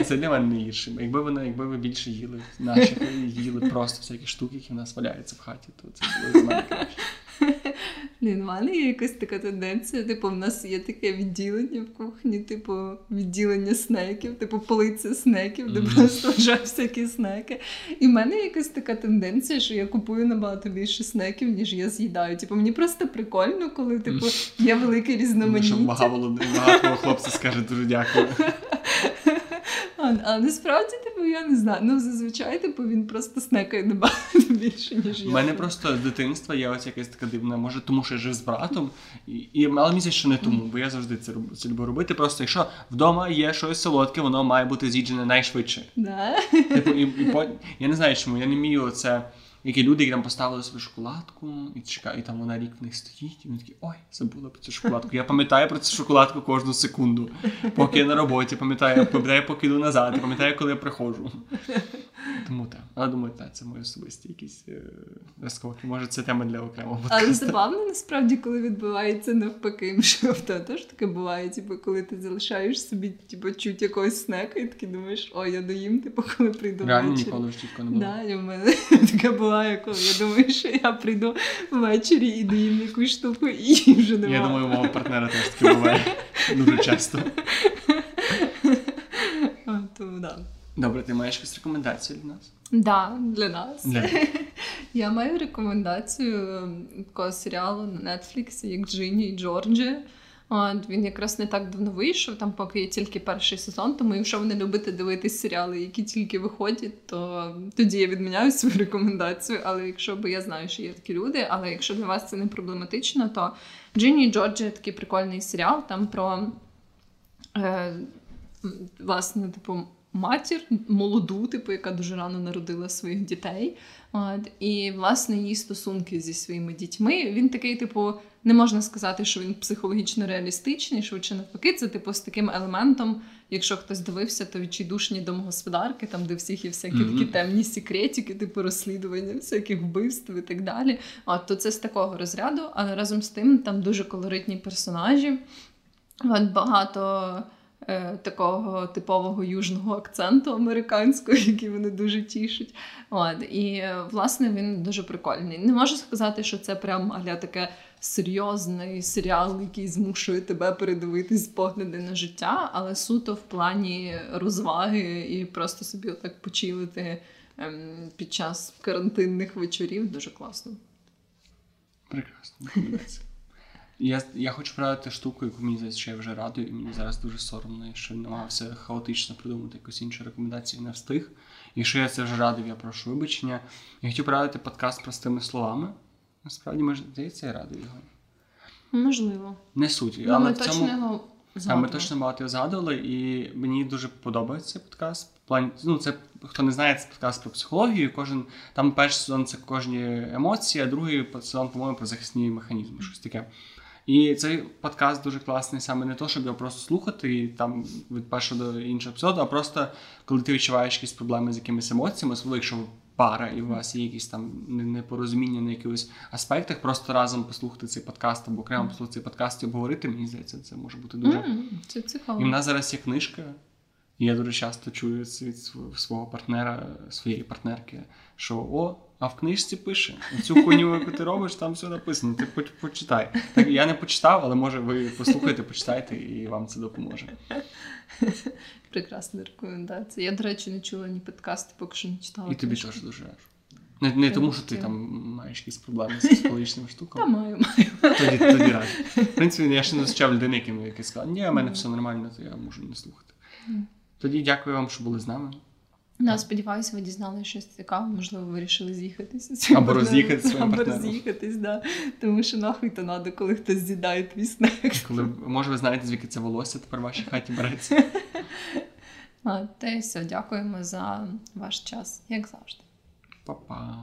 І це для мене найгірше. Якби ви, якби ви більше їли наші їли просто всякі штуки, які в нас валяються в хаті, то це було мене краще. Блін, в мене є якась така тенденція. Типу, в нас є таке відділення в кухні, типу, відділення снеків, типу полиця снеків, де просто вже всякі снеки. І в мене є якась така тенденція, що я купую набагато більше снеків, ніж я з'їдаю. Типу, мені просто прикольно, коли типу є велике різноманіття. багато, багато хлопців скаже дуже дякую. А, а насправді, типу, я не знаю. Ну, зазвичай, типу, він просто снекає набагато більше, ніж я. У мене просто з дитинства є ось якась така дивна, може, тому що я жив з братом, і, і але мені здається, що не тому, бо я завжди це, роб- це люблю робити. Просто якщо вдома є щось солодке, воно має бути з'їджене найшвидше. Да. Типу, і, і я не знаю, чому я не вмію це. Які люди, які там поставили собі шоколадку, і чекають, і там вона рік в них стоїть, і вони такі, ой, забула про цю шоколадку. Я пам'ятаю про цю шоколадку кожну секунду. Поки я на роботі, пам'ятаю, пам'ятаю, поки йду назад, пам'ятаю, коли я приходжу. Тому так. Але думаю, так, це мої особисті якісь е, розколки. Може, це тема для окремого Але забавно насправді, коли відбувається навпаки, що в теж таке буває, типу, коли ти залишаєш собі типу, чуть якогось снека, і такий думаєш, о, я доїм, типу, коли прийду Реально ввечері. ніколи в чітко не було. Да, і в мене таке буває, коли я думаю, що я прийду ввечері і доїм якусь штуку, і її вже немає. Я думаю, у мого партнера теж таке буває дуже часто. Тому да. Добре, ти маєш якусь рекомендацію для нас? Да, для нас. Для... Я маю рекомендацію ем, такого серіалу на Netflix, як Джині і Джорджі. От, він якраз не так давно вийшов, там поки є тільки перший сезон, тому якщо ви не любите дивитись серіали, які тільки виходять, то тоді я відміняю свою рекомендацію. Але якщо бо я знаю, що є такі люди, але якщо для вас це не проблематично, то Джині і Джорджі такий прикольний серіал там про е, власне, типу, матір молоду, типу, яка дуже рано народила своїх дітей. От, І, власне, її стосунки зі своїми дітьми. Він такий, типу, не можна сказати, що він психологічно реалістичний, швидше навпаки, це типу з таким елементом. Якщо хтось дивився, то відчайдушні домогосподарки, там де всіх є всякі mm-hmm. такі темні секретики, типу розслідування, всяких вбивств і так далі. От, то це з такого розряду, але разом з тим там дуже колоритні персонажі. От багато такого типового южного акценту американського, який вони дуже тішать. От, І, власне, він дуже прикольний. Не можу сказати, що це прям аля таке серйозний серіал, який змушує тебе передивитись погляди на життя, але суто в плані розваги і просто собі отак почилити ем, під час карантинних вечорів дуже класно. Прекрасно. Я я хочу порадити штуку, яку мені здається, що я вже радую, і мені зараз дуже соромно, що намагався хаотично придумати якусь іншу рекомендацію не встиг. Якщо я це вже радив, я прошу вибачення. Я хотів порадити подкаст простими словами. Насправді, може, здається, я радий його. Можливо. Не суть. Ну, але ми точно цьому... його а ми точно багато його згадували, і мені дуже подобається цей подкаст. Плані, ну, це хто не знає, це подкаст про психологію. Кожен там перший сезон це кожні емоції, а другий сезон, по-моєму, про захисні механізми, щось таке. І цей подкаст дуже класний саме не то, щоб його просто слухати і там від першого до іншого епізоду, а просто коли ти відчуваєш якісь проблеми з якимись емоціями, особливо якщо ви пара, і у вас є якісь там непорозуміння на якихось аспектах, просто разом послухати цей подкаст або окремо послухати цей подкаст і обговорити, мені здається, це може бути дуже mm, це цікаво. І в нас зараз є книжка. І я дуже часто чую від свого партнера, своєї партнерки, що о, а в книжці пише цю хуйню, яку ти робиш, там все написано. Ти почитай. Так я не почитав, але може ви послухаєте, почитайте, і вам це допоможе. Прекрасна рекомендація. Я, до речі, не чула ні подкасти, поки що не читала. І тобі теж дуже раджу. Не не тому, що ти там маєш якісь проблеми з психологічними штуками. Та маю, маю. Тоді тоді раджу. В принципі, я ще не зустрічав людини, який сказав, ні, у мене все нормально, то я можу не слухати. Тоді дякую вам, що були з нами. Да, сподіваюся, ви дізналися щось цікаве, можливо, ви вирішили з'їхатися. Або роз'їхатися своїм Або роз'їхатись, да. Тому що нахуй то треба, коли хтось з'їдає твій снек. Коли, може, ви знаєте, звідки це волосся тепер в вашій хаті береться. А, й все, дякуємо за ваш час, як завжди. Па-па.